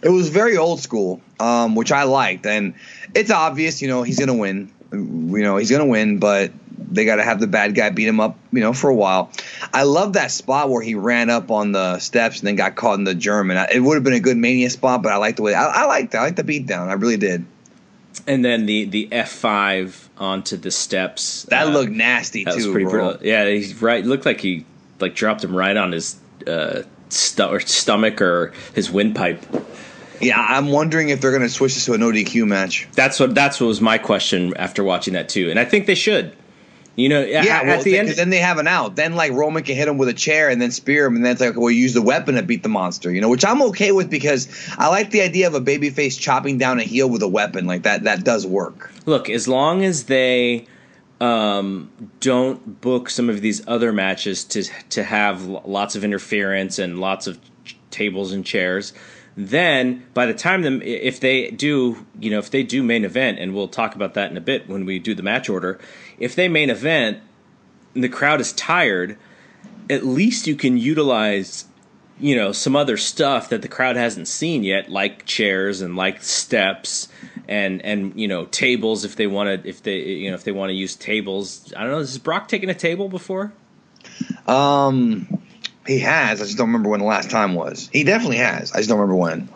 It was very old school, um, which I liked, and it's obvious, you know, he's gonna win. You know, he's gonna win, but they got to have the bad guy beat him up, you know, for a while. I love that spot where he ran up on the steps and then got caught in the German. It would have been a good Mania spot, but I like the way I, I liked that. I liked the beatdown. I really did. And then the the F five onto the steps. That uh, looked nasty that was too, pretty bro. brutal. Yeah, he right. Looked like he like dropped him right on his uh, stu- or stomach or his windpipe. Yeah, I'm wondering if they're gonna switch this to an ODQ match. That's what that's what was my question after watching that too, and I think they should. You know, Yeah, at, well, at the th- end, then they have an out. Then like Roman can hit him with a chair and then spear him, and then it's like, well, use the weapon to beat the monster. You know, which I'm okay with because I like the idea of a babyface chopping down a heel with a weapon. Like that, that does work. look as long as they um, don't book some of these other matches to to have lots of interference and lots of ch- tables and chairs then by the time them if they do you know if they do main event and we'll talk about that in a bit when we do the match order if they main event and the crowd is tired at least you can utilize you know some other stuff that the crowd hasn't seen yet like chairs and like steps and and you know tables if they want to if they you know if they want to use tables i don't know has brock taken a table before Um, he has. I just don't remember when the last time was. He definitely has. I just don't remember when.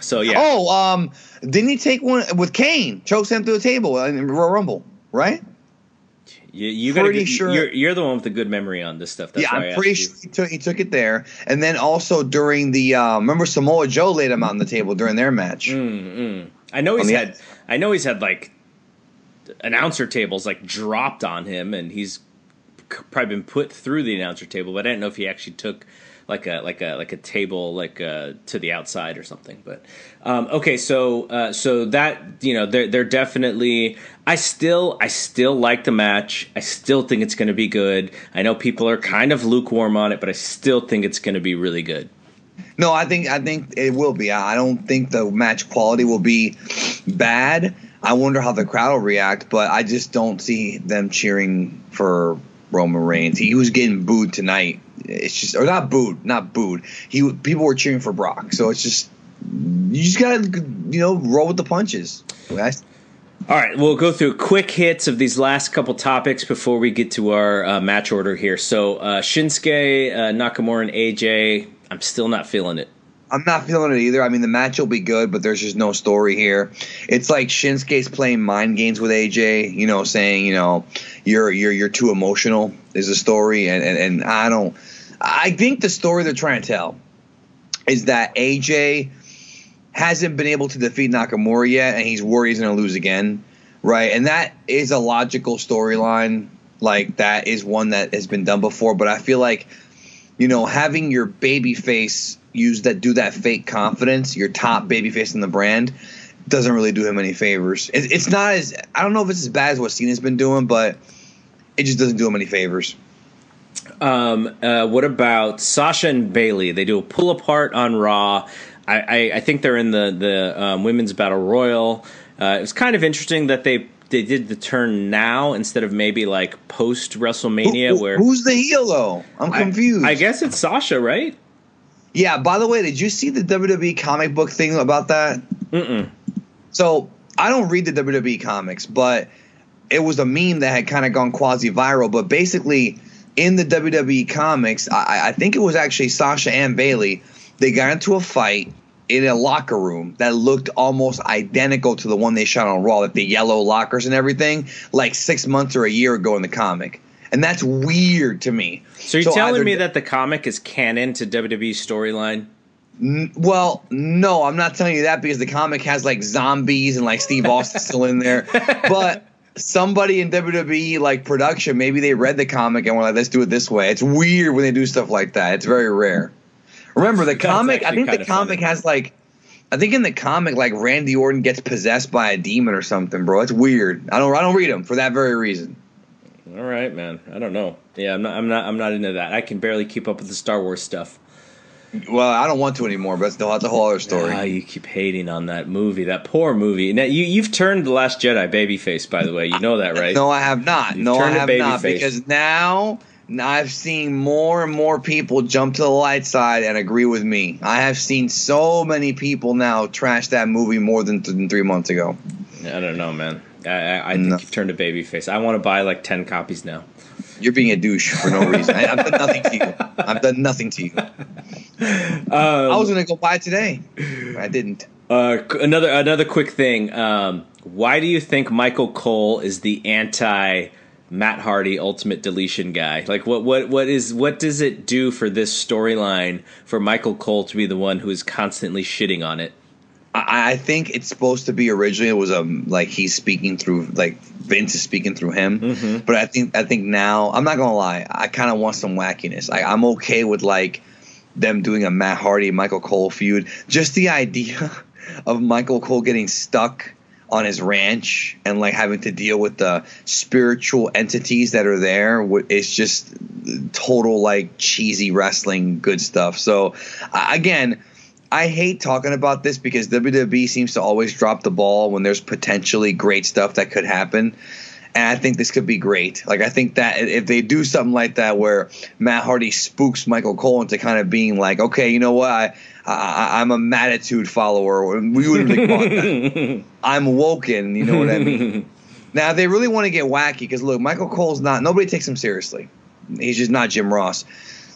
so yeah Oh, um, didn't he take one with Kane? Chokes him through the table in Royal Rumble, right? You, you gotta Pretty get- sure- you're, you're the one with the good memory on this stuff. That's yeah, I'm pretty sure he took, he took it there. And then also during the uh, remember Samoa Joe laid him out on the table during their match. Mm. I know he's had. I know he's had like announcer tables like dropped on him, and he's probably been put through the announcer table. But I didn't know if he actually took like a like a like a table like uh, to the outside or something. But um, okay, so uh, so that you know they're they're definitely. I still I still like the match. I still think it's going to be good. I know people are kind of lukewarm on it, but I still think it's going to be really good. No, I think I think it will be. I I don't think the match quality will be bad. I wonder how the crowd will react, but I just don't see them cheering for Roman Reigns. He was getting booed tonight. It's just or not booed, not booed. He people were cheering for Brock. So it's just you just gotta you know roll with the punches. That's- All right, we'll go through quick hits of these last couple topics before we get to our uh, match order here. So uh, Shinsuke, uh, Nakamura, and AJ. I'm still not feeling it. I'm not feeling it either. I mean, the match will be good, but there's just no story here. It's like Shinsuke's playing mind games with AJ, you know, saying, you know, you're you're you're too emotional is the story, and and, and I don't. I think the story they're trying to tell is that AJ hasn't been able to defeat Nakamura yet, and he's worried he's going to lose again, right? And that is a logical storyline. Like that is one that has been done before, but I feel like you know, having your baby face use that do that fake confidence, your top baby face in the brand, doesn't really do him any favors. It, it's not as I don't know if it's as bad as what Cena's been doing, but it just doesn't do him any favors. Um, uh, what about Sasha and Bayley? They do a pull apart on Raw. I, I, I think they're in the the um, women's battle royal. Uh, it was kind of interesting that they they did the turn now instead of maybe like post WrestleMania, Who- where who's the heel though? I'm I- confused. I, guess it's Sasha, right? Yeah. By the way, did you see the WWE comic book thing about that? Mm-mm. So I don't read the WWE comics, but it was a meme that had kind of gone quasi viral. But basically, in the WWE comics, I, I think it was actually Sasha and Bayley. They got into a fight in a locker room that looked almost identical to the one they shot on Raw, like the yellow lockers and everything, like six months or a year ago in the comic. And that's weird to me. So you're telling either- me that the comic is canon to WWE's storyline? N- Well, no, I'm not telling you that because the comic has like zombies and like Steve Austin still in there. But somebody in WWE like production, maybe they read the comic and were like, let's do it this way. It's weird when they do stuff like that. It's very rare. Remember the comic? I think the comic funny. has like. I think in the comic, like Randy Orton gets possessed by a demon or something, bro. It's weird. I don't. I don't read them for that very reason. All right, man. I don't know. Yeah, I'm not. I'm not. I'm not into that. I can barely keep up with the Star Wars stuff. Well, I don't want to anymore, but that's, a whole other story. Ah, you keep hating on that movie, that poor movie. Now you you've turned the Last Jedi babyface, by the way. You know that, right? No, I have not. You've no, I have baby not face. because now I've seen more and more people jump to the light side and agree with me. I have seen so many people now trash that movie more than, than three months ago. I don't know, man. I, I, I think No. you've turned a babyface. I want to buy like ten copies now. You're being a douche for no reason. I, I've done nothing to you. I've done nothing to you. I was gonna go buy it today. I didn't. Uh, another another quick thing. Um, why do you think Michael Cole is the anti Matt Hardy Ultimate Deletion guy? Like, what what what is what does it do for this storyline for Michael Cole to be the one who is constantly shitting on it? I, I think it's supposed to be originally it was um like he's speaking through like Vince is speaking through him. But I think I think now I'm not gonna lie, I kind of want some wackiness. I, I'm okay with like them doing a Matt Hardy Michael Cole feud. Just the idea of Michael Cole getting stuck on his ranch and like having to deal with the spiritual entities that are there it's just total like cheesy wrestling good stuff so again I hate talking about this because WWE seems to always drop the ball when there's potentially great stuff that could happen. And I think this could be great. Like I think that if they do something like that where Matt Hardy spooks Michael Cole into kind of being like, okay, you know what, I, I I'm a Mattitude follower. We wouldn't have called that. I'm woken. You know what I mean? now they really want to get wacky because look, Michael Cole's not. Nobody takes him seriously. He's just not Jim Ross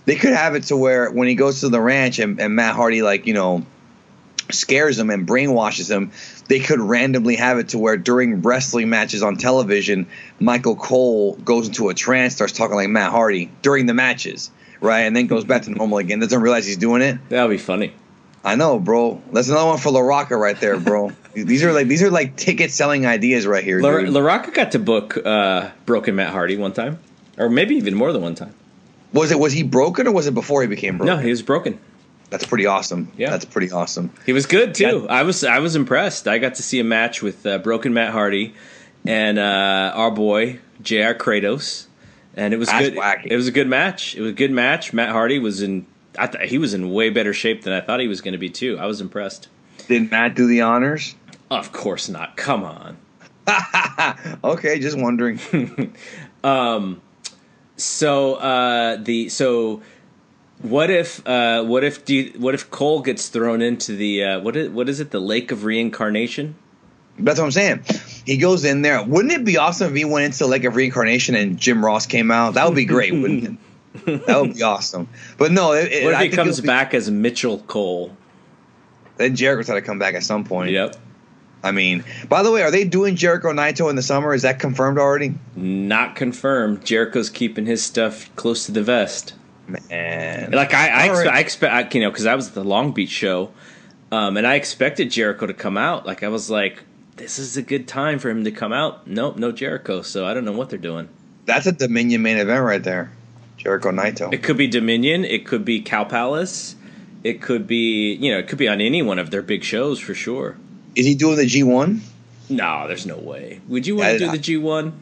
they could have it to where when he goes to the ranch and, and Matt Hardy like you know scares him and brainwashes him, they could randomly have it to where during wrestling matches on television, Michael Cole goes into a trance, starts talking like Matt Hardy during the matches, right? And then goes back to normal again. Doesn't realize he's doing it. That would be funny. I know, bro. That's another one for La Rocca right there, bro. these are like these are like ticket selling ideas right here. La, dude. La Rocca got to book uh, Broken Matt Hardy one time, or maybe even more than one time. was it was he broken or was it before he became broken? No, he was broken. That's pretty awesome. Yeah. That's pretty awesome. He was good too. I was I was impressed. I got to see a match with uh, Broken Matt Hardy and uh, our boy Jr. Kratos, and it was That's good. wacky. It was a good match. It was a good match. Matt Hardy was in. I th- he was in way better shape than I thought he was going to be too. I was impressed. Did Matt do the honors? Of course not. Come on. okay, just wondering. um, So uh, the so what if uh, what if do you, what if Cole gets thrown into the uh, what is what is it the Lake of Reincarnation? That's what I'm saying. He goes in there. Wouldn't it be awesome if he went into Lake of Reincarnation and Jim Ross came out? That would be great, wouldn't it? That would be awesome. But no, it, it, What if I he comes be- back as Mitchell Cole? Then Jericho's got to come back at some point. Yep. I mean, by the way, are they doing Jericho Naito in the summer? Is that confirmed already? Not confirmed. Jericho's keeping his stuff close to the vest. Man, Like I, I, expe- right. I expect, you know, because I was at the Long Beach show, um, and I expected Jericho to come out. Like I was like, this is a good time for him to come out. Nope, no Jericho. So I don't know what they're doing. that's a Dominion main event right there. Jericho Naito. It could be Dominion. It could be Cow Palace. It could be, you know, it could be on any one of their big shows for sure. Is he doing the G1? No, there's no way. Would you want to I- do the G one?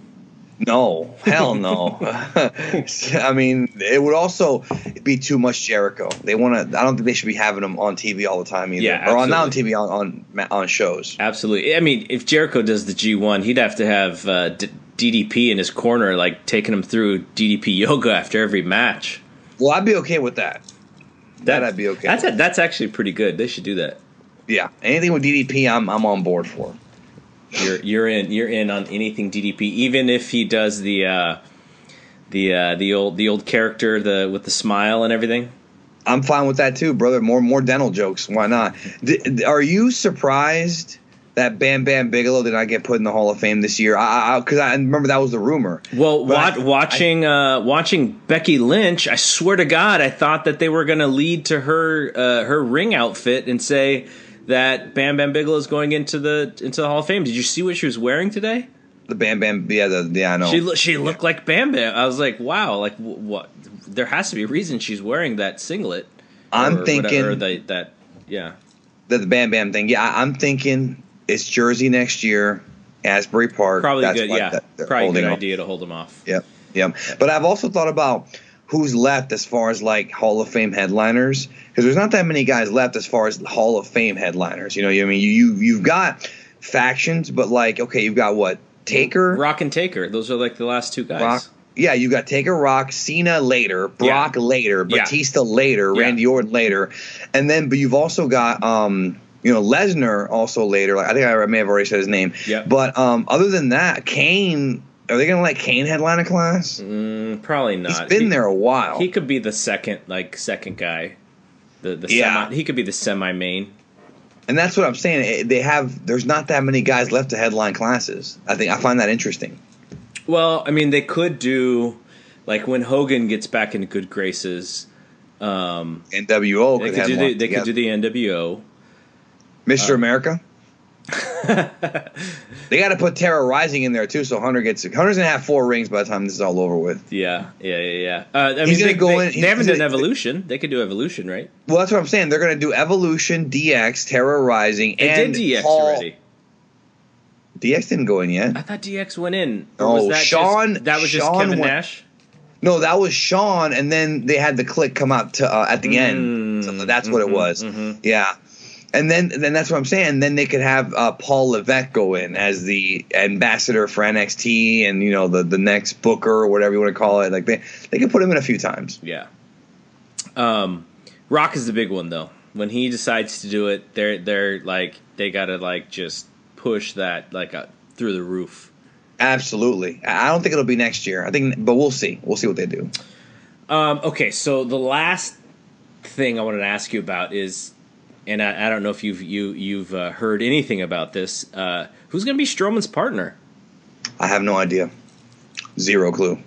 No, hell no. I mean, it would also be too much Jericho. They want to. I don't think they should be having him on TV all the time either. Yeah, or on not on. TV on on on shows. Absolutely. I mean, if Jericho does the G one, he'd have to have uh, D- DDP in his corner, like taking him through DDP yoga after every match. Well, I'd be okay with that. That I'd be okay. That's with. that's actually pretty good. They should do that. Yeah, anything with DDP, I'm I'm on board for. You're you're in you're in on anything DDP, even if he does the uh, the uh, the old the old character the with the smile and everything. I'm fine with that too, brother. More more dental jokes. Why not? D- are you surprised that Bam Bam Bigelow did not get put in the Hall of Fame this year? I because I, remember that was the rumor. Well, But wa- I- watching uh, watching Becky Lynch, I swear to God, I thought that they were going to lead to her uh, her ring outfit and say that Bam Bam Bigelow is going into the into the Hall of Fame. Did you see what she was wearing today? The Bam Bam, yeah, the, yeah, I know. She she looked like Bam Bam. I was like, wow, like what? There has to be a reason she's wearing that singlet. I'm thinking whatever, the, that yeah. the, the Bam Bam thing. Yeah, I, I'm thinking it's Jersey next year, Asbury Park. Probably That's good. Yeah, that- probably good off. idea to hold them off. Yep, yep. But I've also thought about who's left as far as like Hall of Fame headliners because there's not that many guys left as far as Hall of Fame headliners. You know, I mean, you you you've got factions, but like okay, you've got what Taker, Rock and Taker. Those are like the last two guys. Rock. Yeah, you got Taker, Rock, Cena later, Brock later, Yeah. Batista later, Yeah. Randy Orton later, and then but you've also got um you know Lesnar also later. Like I think I may have already said his name. Yeah. But um other than that, Kane. Are they gonna let Kane headline a class? Mm, probably not. He's been He- there a while. He could be the second, like second guy. The the Yeah. semi, he could be the semi main. And that's what I'm saying. They have there's not that many guys left to headline classes. I think I find that interesting. Well, I mean, they could do like when Hogan gets back into good graces. Um, NWO they could could do the, they could do the NWO. Mr. America. they got to put Terra Ryzing in there too, so Hunter gets Hunter's gonna have four rings by the time this is all over with. Yeah, yeah, yeah, yeah. Uh, I He's mean, gonna they, go they, in- they haven't done Evolution. They could do Evolution, right? Well, that's what I'm saying. They're gonna do Evolution, DX, Terra Ryzing, They and did DX Paul- already. DX didn't go in yet. I thought DX went in. oh, that Shawn- Just, that was just Kevin went- Nash. No, that was Shawn, and then they had the Kliq come out to uh, at the Mm, end. So that's what it mhm, was. mhm. Yeah. And then, then that's what I'm saying. Then they could have uh, Paul Levesque go in as the ambassador for NXT, and you know the the next Booker or whatever you want to call it. Like they they could put him in a few times. Yeah. Um, Rock is the big one though. When he decides to do it, they're they're like they gotta like just push that like uh, through the roof. Absolutely. I don't think it'll be next year. I think, but we'll see. We'll see what they do. Um, okay, so the last thing I wanted to ask you about is and I, I don't know if you've you you've uh, heard anything about this. Uh, who's going to be Strowman's partner? I have no idea. Zero clue.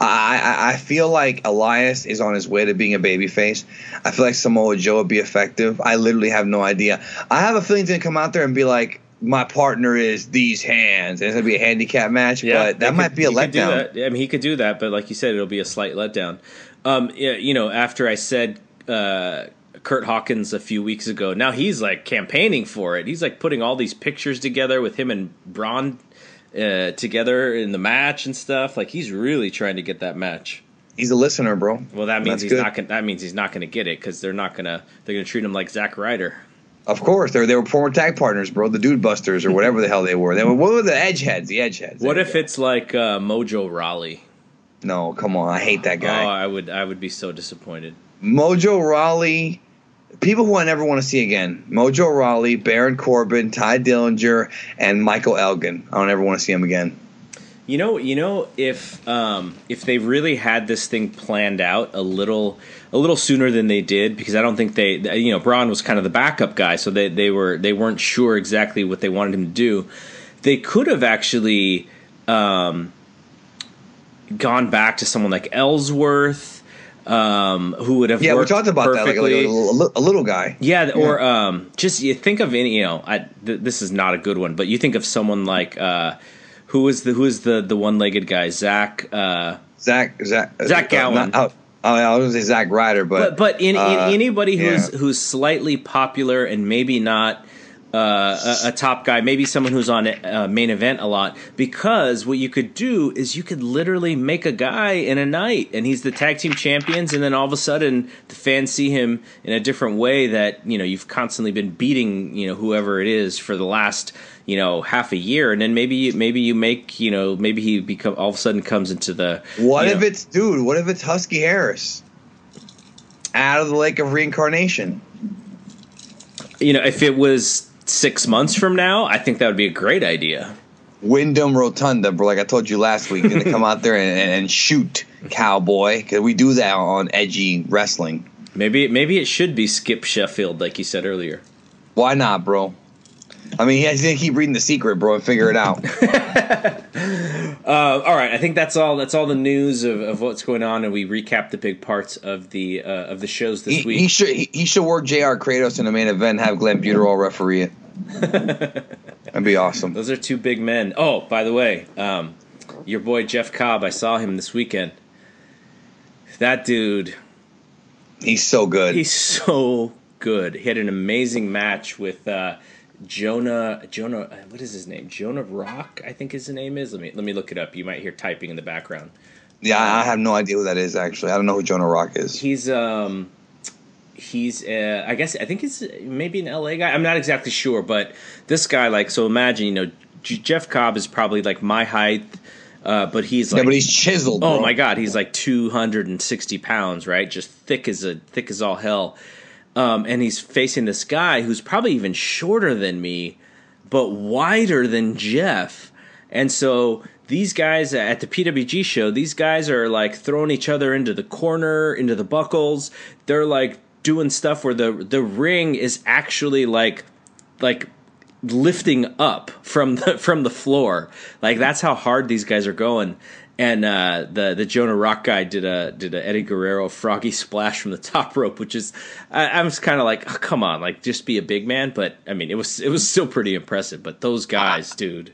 I, I I feel like Elias is on his way to being a babyface. I feel like Samoa Joe would be effective. I literally have no idea. I have a feeling he's gonna come out there and be like, "My partner is these hands," and it's gonna be a handicap match. but that might could- be a he could do letdown. I mean, he could do that, but like you said, it'll be a slight letdown. Um, yeah, you know, after I said uh, Curt Hawkins a few weeks ago, now he's like campaigning for it. He's like putting all these pictures together with him and Braun uh, together in the match and stuff. Like he's really trying to get that match. He's a listener, bro. Well, that means That's he's good. not. Gonna, that means he's not going to get it because they're not going to. They're going to treat him like Zack Ryder. Of course, they were, they were former tag partners, bro. The Dude Busters or whatever the hell they were. They were what were the Edgeheads? The Edgeheads. What if you it's like uh, Mojo Rawley? No, come on. I hate that Oh, guy. I would. I would be so disappointed. Mojo Rawley, people who I never want to see again. Mojo Rawley, Baron Corbin, Tye Dillinger, and Michael Elgin. I don't ever want to see them again. You know, you know, if um, if they really had this thing planned out a little a little sooner than they did, because I don't think they, you know, Braun was kind of the backup guy, so they they were they weren't sure exactly what they wanted him to do. They could have actually um, gone back to someone like Ellsworth, um, who would have Yeah, we worked talked about that, like, perfectly. a, little- a little guy. Yeah, or um, just you think of any. You know, I, th- this is not a good one, but you think of someone like uh, who was the who is the the one legged guy, Zach. Uh, Zach, Zach, Zach uh, not- oh, oh, yeah, I was going to say Zack Ryder, but. but but in, in uh, anybody who's yeah. who's slightly popular and maybe not uh, a, a top guy, maybe someone who's on uh, main event a lot. Because what you could do is you could literally make a guy in a night, and he's the tag team champions, and then all of a sudden the fans see him in a different way that you know you've constantly been beating you know whoever it is for the last you know half a year, and then maybe you, maybe you make you know maybe he become all of a sudden comes into the What if know- it's, dude, what if it's Husky Harris? Out of the lake of reincarnation. you know if it was six months from now, I think that would be a great idea. Windham Rotunda, bro. Like I told you last week, gonna come out there and, and, shoot cowboy because we do that on edgy wrestling. Maybe maybe it should be Skip Sheffield, like you said earlier. Why not, bro? I mean, he has to keep reading the secret, bro, and figure it out. Uh, all right, I think that's all. That's all the news of, of what's going on, and we recap the big parts of the uh, of the shows this he, week. he should he, he should work Jr. Kratos in the main event, and have Glenn Buterol referee it. That'd be awesome. Those are two big men. Oh, by the way, um, your boy Jeff Cobb, I saw him this weekend. That dude, He's so good. he's so good. He had an amazing match with uh, Jonah. Jonah, uh, what is his name? Jonah Rock, I think his name is. Let me let me look it up. You might hear typing in the background. yeah, I I have no idea who that is. Actually, I don't know who Jonah Rock is. He's um he's uh, I guess I think he's maybe an LA guy. I'm not exactly sure, but this guy like so imagine you know Jeff Cobb is probably like my height, uh, but he's like yeah, but he's chiseled. oh bro. my god he's like 260 pounds right, just thick as a thick as all hell, um, and he's facing this guy who's probably even shorter than me, but wider than Jeff, and so these guys at the PWG show, these guys are like throwing each other into the corner, into the buckles. They're like doing stuff where the the ring is actually like like lifting up from the from the floor. Like that's how hard these guys are going. And uh, the the Jonah Rock guy did a did a Eddie Guerrero froggy splash from the top rope, which is I, I was kind of like, oh, come on, like just be a big man. But I mean, it was it was still pretty impressive. But those guys, dude,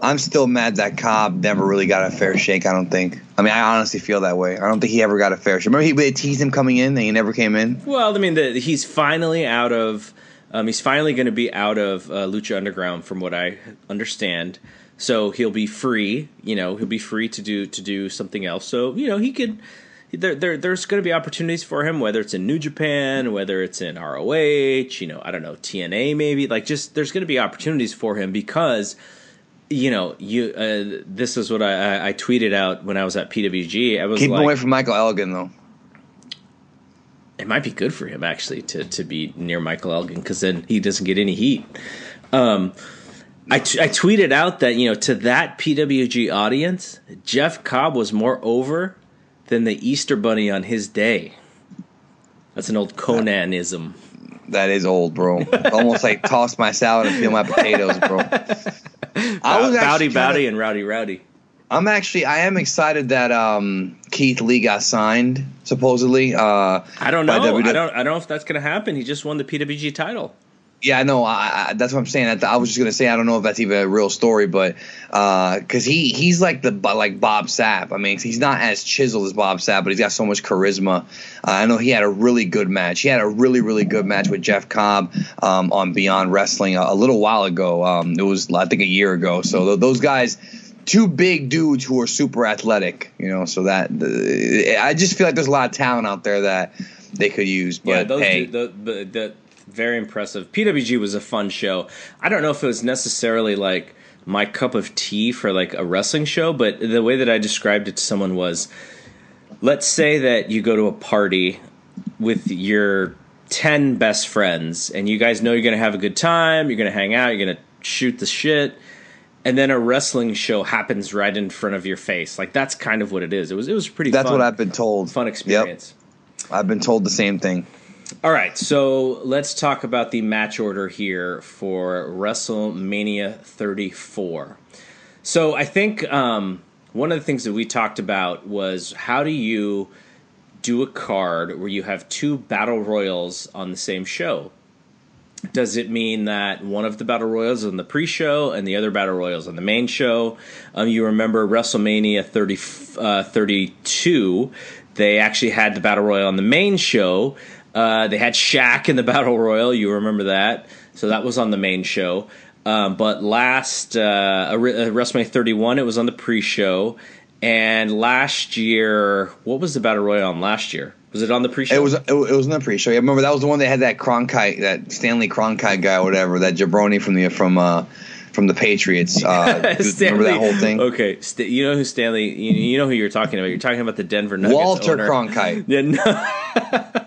I'm still mad that Cobb never really got a fair shake. I don't think. I mean, I honestly feel that way. I don't think he ever got a fair shake. Remember, he they teased him coming in, and he never came in. Well, I mean, the, he's finally out of. Um, he's finally going to be out of uh, Lucha Underground, from what I understand. So he'll be free. You know, he'll be free to do to do something else. So you know, he could. There, there, there's going to be opportunities for him, whether it's in New Japan, whether it's in ROH. You know, I don't know TNA, maybe. Like, just there's going to be opportunities for him because you know, you. Uh, this is what I, I, I tweeted out when I was at PWG. I was Keep like, him away from Michael Elgin, though. it might be good for him actually to to be near Michael Elgin because then he doesn't get any heat. Um, I, t- I tweeted out that you know to that PWG audience, Jeff Cobb was more over than the Easter Bunny on his day. That's an old Conanism. That is old, bro. Almost like toss my salad and peel my potatoes, bro. I was Bowdy Bowdy and Rowdy Rowdy. I'm actually I am excited that um, Keith Lee got signed supposedly. Uh, I don't know. I don't. I don't know if that's going to happen. He just won the PWG title. Yeah, I know. I, I, that's what I'm saying. I, I was just gonna say I don't know if that's even a real story, but because he he's like the like Bob Sapp. I mean, he's not as chiseled as Bob Sapp, but he's got so much charisma. Uh, I know he had a really good match. He had a really really good match with Jeff Cobb um, on Beyond Wrestling a, a little while ago. Um, it was I think a year ago. So th- those guys. Two big dudes who are super athletic, you know. So that uh, I just feel like there's a lot of talent out there that they could use. But yeah, those hey, the, the the very impressive. PWG was a fun show. I don't know if it was necessarily like my cup of tea for like a wrestling show, but the way that I described it to someone was, let's say that you go to a party with your 10 best friends and you guys know you're going to have a good time, you're going to hang out, you're going to shoot the shit and then a wrestling show happens right in front of your face. Like that's kind of what it is. It was it was pretty that's fun, what I've been told. fun experience. Yep. experience. I've been told the same thing. All right, so let's talk about the match order here for WrestleMania 34. So I think um, one of the things that we talked about was how do you do a card where you have two battle royals on the same show? Does it mean that one of the battle royals on the pre-show and the other battle royals on the main show? Um, you remember WrestleMania 30, uh, 32? They actually had the battle royal on the main show. Uh, they had Shaq in the battle royal. You remember that? So that was on the main show. Um, but last uh, WrestleMania 31, it was on the pre-show. And last year, what was the battle royal on last year? Was it on the pre-show? It was it, was in the pre-show. I remember that was the one that had that Cronkite, that Stanley Cronkite guy, or whatever, that jabroni from the from uh from the Patriots. Uh, remember that whole thing? Okay, St- you know who Stanley? You, you know who you're talking about. You're talking about the Denver Nuggets Walter owner. Cronkite. Yeah, no.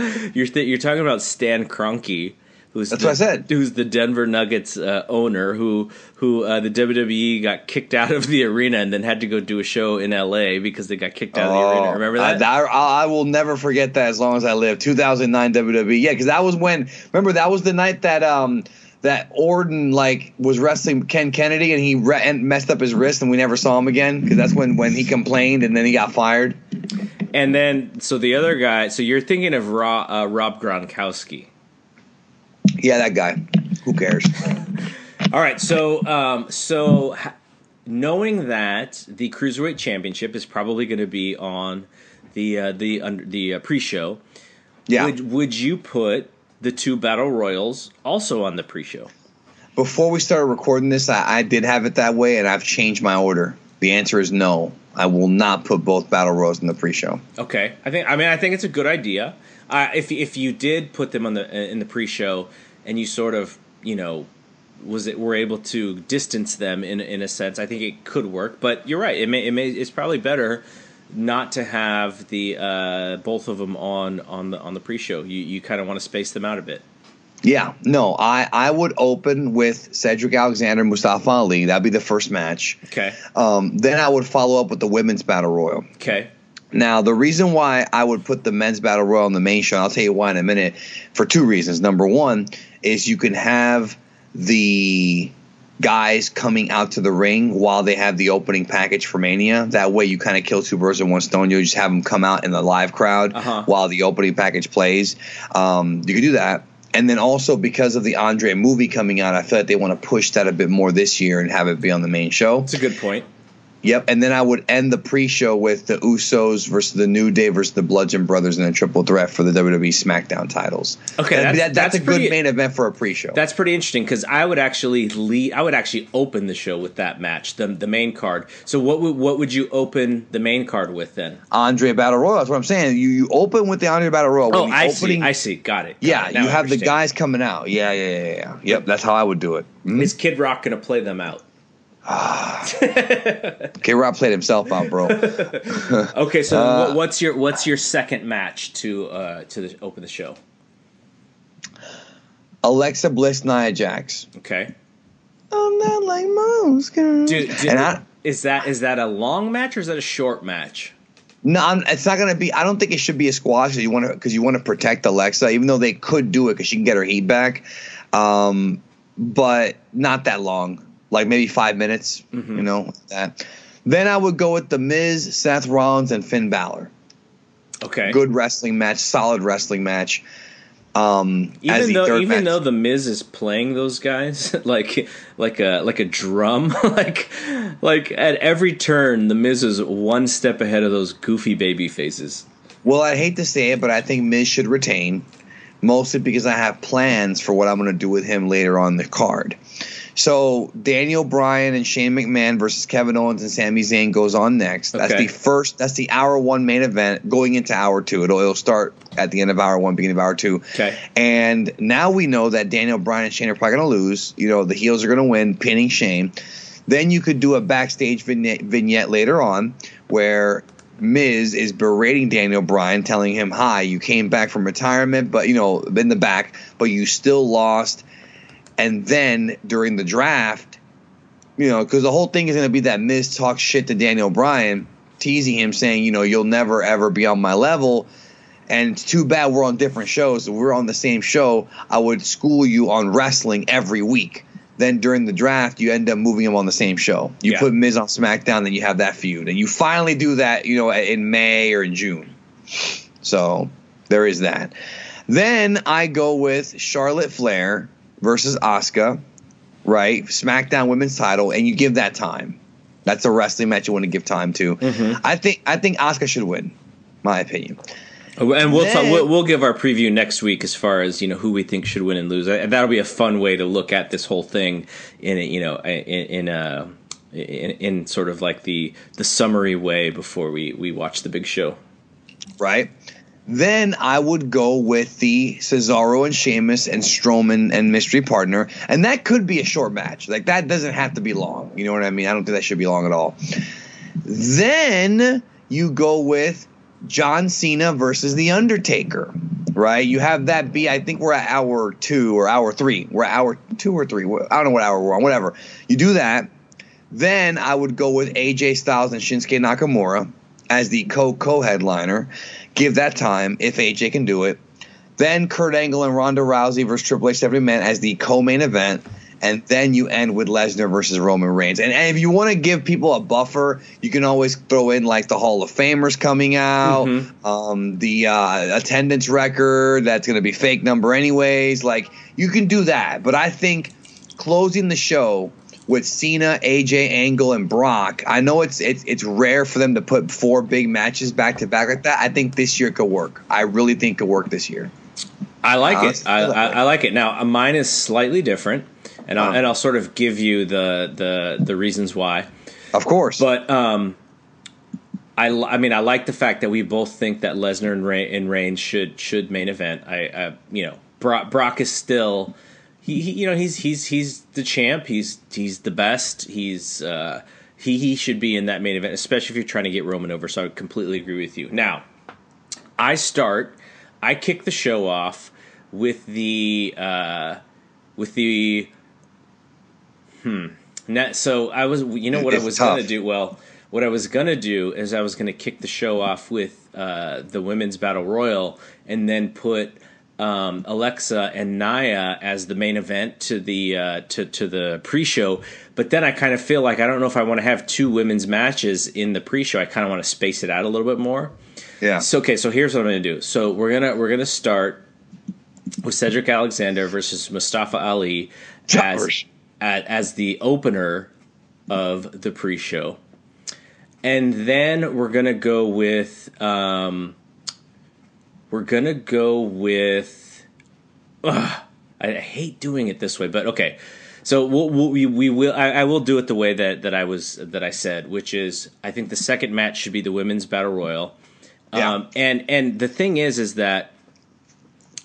you're th- you're talking about Stan Kroenke, who's That's the, what I said. Who's the Denver Nuggets uh, owner? Who who uh, the WWE got kicked out of the arena and then had to go do a show in L.A. because they got kicked out of the arena. Remember that? Oh, I, I, I will never forget that as long as I live. 2009 WWE. Yeah, because that was when. Remember that was the night that um that Orton like was wrestling Ken Kennedy and he re- and messed up his wrist and we never saw him again because that's when when he complained and then he got fired. And then so the other guy. So you're thinking of Ro, uh, Rob Gronkowski. Yeah, that guy. Who cares? All right, so um, so ha- knowing that the cruiserweight championship is probably going to be on the uh, the under, the uh, pre-show, Yeah. would would you put the two battle royals also on the pre-show? Before we started recording this, I, I did have it that way, and I've changed my order. The answer is no. I will not put both battle royals in the pre-show. Okay, I think I mean I think it's a good idea. Uh, if if you did put them on the in the pre-show and you sort of you know was it were able to distance them in in a sense, I think it could work. But you're right. It may it may it's probably better not to have the uh, both of them on on the on the pre-show. You you kind of want to space them out a bit. Yeah, no, I, I would open with Cedric Alexander, Mustafa Ali. That'd be the first match. Okay. Um, then I would follow up with the women's battle royal. Okay. Now, the reason why I would put the men's battle royal on the main show, and I'll tell you why in a minute, for two reasons. Number one is you can have the guys coming out to the ring while they have the opening package for Mania. That way, you kind of kill two birds with one stone. You just have them come out in the live crowd Uh-huh. while the opening package plays. Um, you can do that. And then also because of the Andre movie coming out, I feel like they want to push that a bit more this year and have it be on the main show. It's a good point. Yep, and then I would end the pre-show with the Usos versus the New Day versus the Bludgeon Brothers in a triple threat for the WWE SmackDown titles. Okay, that's- that- that's, that's a good main event for a pre-show. That's pretty interesting because I would actually lead. I would actually open the show with that match, the the main card. So what would what would you open the main card with then? Andre Battle Royal. That's what I'm saying. You you open with the Andre Battle Royal. Oh, I opening, see. I see. Got it. Got Yeah, it. You I have the guys coming out. Yeah, yeah, yeah, yeah. Yep, that's how I would do it. Mhm. Is Kid Rock going to play them out? Okay, Rob played himself out, bro. Okay, so Uh, what's your what's your second match to uh, to the, open the show? Alexa Bliss, Nia Jax. Okay, I'm not like most girls. do, and I, is that is that a long match or is that a short match? No, I'm, it's not gonna be. I don't think it should be a squash. You want to because you want to protect Alexa, even though they could do it because she can get her heat back, um, but not that long. Like maybe five minutes. Mm-hmm. You know that. Then I would go with the Miz, Seth Rollins, and Finn Balor. Okay. Good wrestling match, solid wrestling match. Um, as Even though even match. though the Miz is playing those guys like like a like a drum, like like at every turn, the Miz is one step ahead of those goofy baby faces. Well, I hate to say it, but I think Miz should retain, mostly because I have plans for what I'm going to do with him later on the card. So Daniel Bryan and Shane McMahon versus Kevin Owens and Sami Zayn goes on next. That's Okay. the first. That's the hour one main event going into hour two. It'll, it'll start at the end of hour one, beginning of hour two. Okay. And now we know that Daniel Bryan and Shane are probably going to lose. You know the heels are going to win, pinning Shane. Then you could do a backstage vignette, vignette later on where Miz is berating Daniel Bryan, telling him, "Hi, you came back from retirement, but you know in the back, but you still lost." And then during the draft, you know, because the whole thing is going to be that Miz talks shit to Daniel Bryan, teasing him, saying, "You know, you'll never ever be on my level." And it's too bad we're on different shows. If we're on the same show, I would school you on wrestling every week. Then during the draft, you end up moving him on the same show. You Yeah. put Miz on SmackDown, then you have that feud, and you finally do that, you know, in May or in June. So there is that. Then I go with Charlotte Flair versus Asuka, right? SmackDown Women's Title, and you give that time. That's a wrestling match you want to give time to. I think I think Asuka should win, my opinion. Oh, And we'll, talk, we'll we'll give our preview next week as far as you know who we think should win and lose. Uh, That'll be a fun way to look at this whole thing in a, you know in in a in, in sort of like the the summary way before we we watch the big show. right? Then I would go with the Cesaro and Sheamus and Strowman and mystery partner, and that could be a short match. Like that doesn't have to be long. You know what I mean? I don't think that should be long at all. Then you go with John Cena versus The Undertaker, right? You have that be. I think we're at hour two or hour three. We're at hour two or three. I don't know what hour we're on. Whatever. You do that. Then I would go with AJ Styles and Shinsuke Nakamura as the co co headliner. Give that time if AJ can do it. Then Kurt Angle and Ronda Rousey versus Triple H Every Man as the co main event. And then you end with Lesnar versus Roman Reigns. And, and if you want to give people a buffer, you can always throw in like the Hall of Famers coming out, um, the uh, attendance record that's going to be fake number anyways. Like you can do that. But I think closing the show with Cena, AJ, Angle, and Brock. I know it's it's it's rare for them to put four big matches back to back like that. I think this year could work. I really think it could work this year. I like Uh, it. I, I, I like it. Now uh, mine is slightly different, and I'll, Uh. and I'll sort of give you the the the reasons why. Of course. But um, I, I mean, I like the fact that we both think that Lesnar and, Re- and Reigns should should main event. I, I you know, Brock, Brock is still he, he, you know, he's he's he's the champ. He's he's the best. He's uh, he he should be in that main event, especially if you're trying to get Roman over. So I completely agree with you. Now, I start. I kick the show off with the uh, with the hmm. Now, so I was, you know, what I was tough. gonna do. Well, what I was gonna do is I was gonna kick the show off with uh, the women's battle royal, and then put um, Alexa and Nia as the main event to the uh, to to the pre-show. But then I kind of feel like I don't know if I want to have two women's matches in the pre-show. I kind of want to space it out a little bit more. yeah. So okay, so here's what I'm gonna do. So we're gonna we're gonna start with Cedric Alexander versus Mustafa Ali as at, as the opener of the pre-show, and then we're gonna go with um, we're gonna go with. Ugh, I, hate doing it this way, but okay. So we'll, we'll, we we will I, I will do it the way that, that I was that I said, which is I think the second match should be the women's battle royal. Yeah. Um, and and the thing is, is that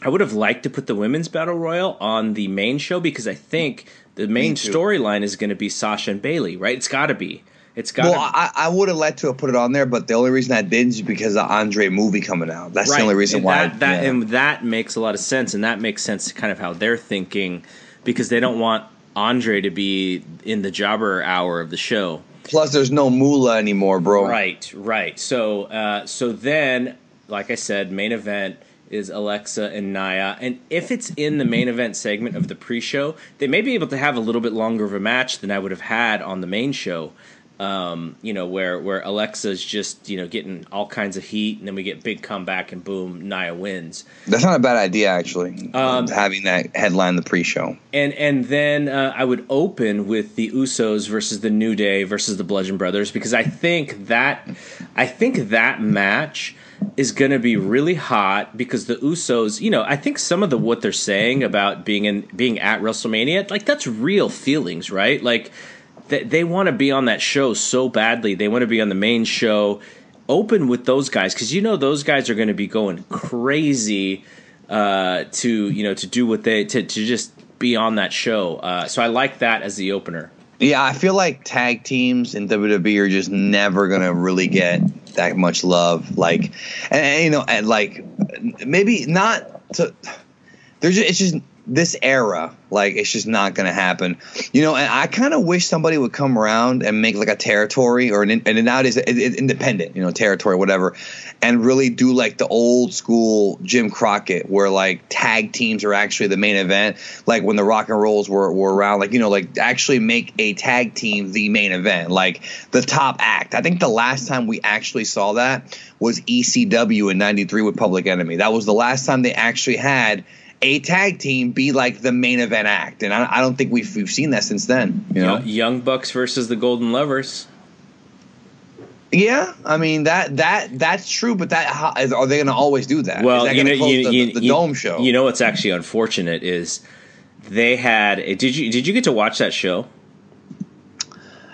I would have liked to put the women's battle royal on the main show because I think the main storyline is going to be Sasha and Bayley, right? It's got to be. It's got. Well, I, I would have liked to have put it on there, but the only reason I didn't is because of the Andre movie coming out. That's the only reason and why. That, that yeah. and that makes a lot of sense, and that makes sense to kind of how they're thinking because they don't want Andre to be in the jobber hour of the show. Plus, there's no Moolah anymore, bro. Right, right. So, uh, so then, like I said, main event is Alexa and Nia, and if it's in the main event segment of the pre-show, they may be able to have a little bit longer of a match than I would have had on the main show. Um, you know, where where Alexa's just you know getting all kinds of heat, and then we get big comeback, and boom, Nia wins. That's not a bad idea, actually. Um, having that headline the pre-show, and and then uh, I would open with the Usos versus the New Day versus the Bludgeon Brothers because I think that I think that match is going to be really hot because the Usos, you know, I think some of the what they're saying about being in being at WrestleMania, like that's real feelings, right? Like they, they want to be on that show so badly. They want to be on the main show. Open with those guys because you know those guys are going to be going crazy uh, to you know to do what they to to just be on that show. Uh, so I like that as the opener. Yeah, I feel like tag teams in WWE are just never gonna really get that much love. Like, and, and you know, and like maybe not to. There's just, it's just this era, like it's just not going to happen, you know. And I kind of wish somebody would come around and make like a territory or an and nowadays independent, you know, territory, whatever, and really do like the old school Jim Crockett, where like tag teams are actually the main event, like when the Rock and Rolls were were around, like you know, like actually make a tag team the main event, like the top act. I think the last time we actually saw that was ECW in '93 with Public Enemy. That was the last time they actually had a tag team be like the main event act, and I, I don't think we've we've seen that since then. You know, Young Bucks versus the Golden Lovers. Yeah, I mean that that that's true, but that how, are they going to always do that? Well, that you know, you, the, you, the, the dome show. You know what's actually unfortunate is they had. Did you did you get to watch that show?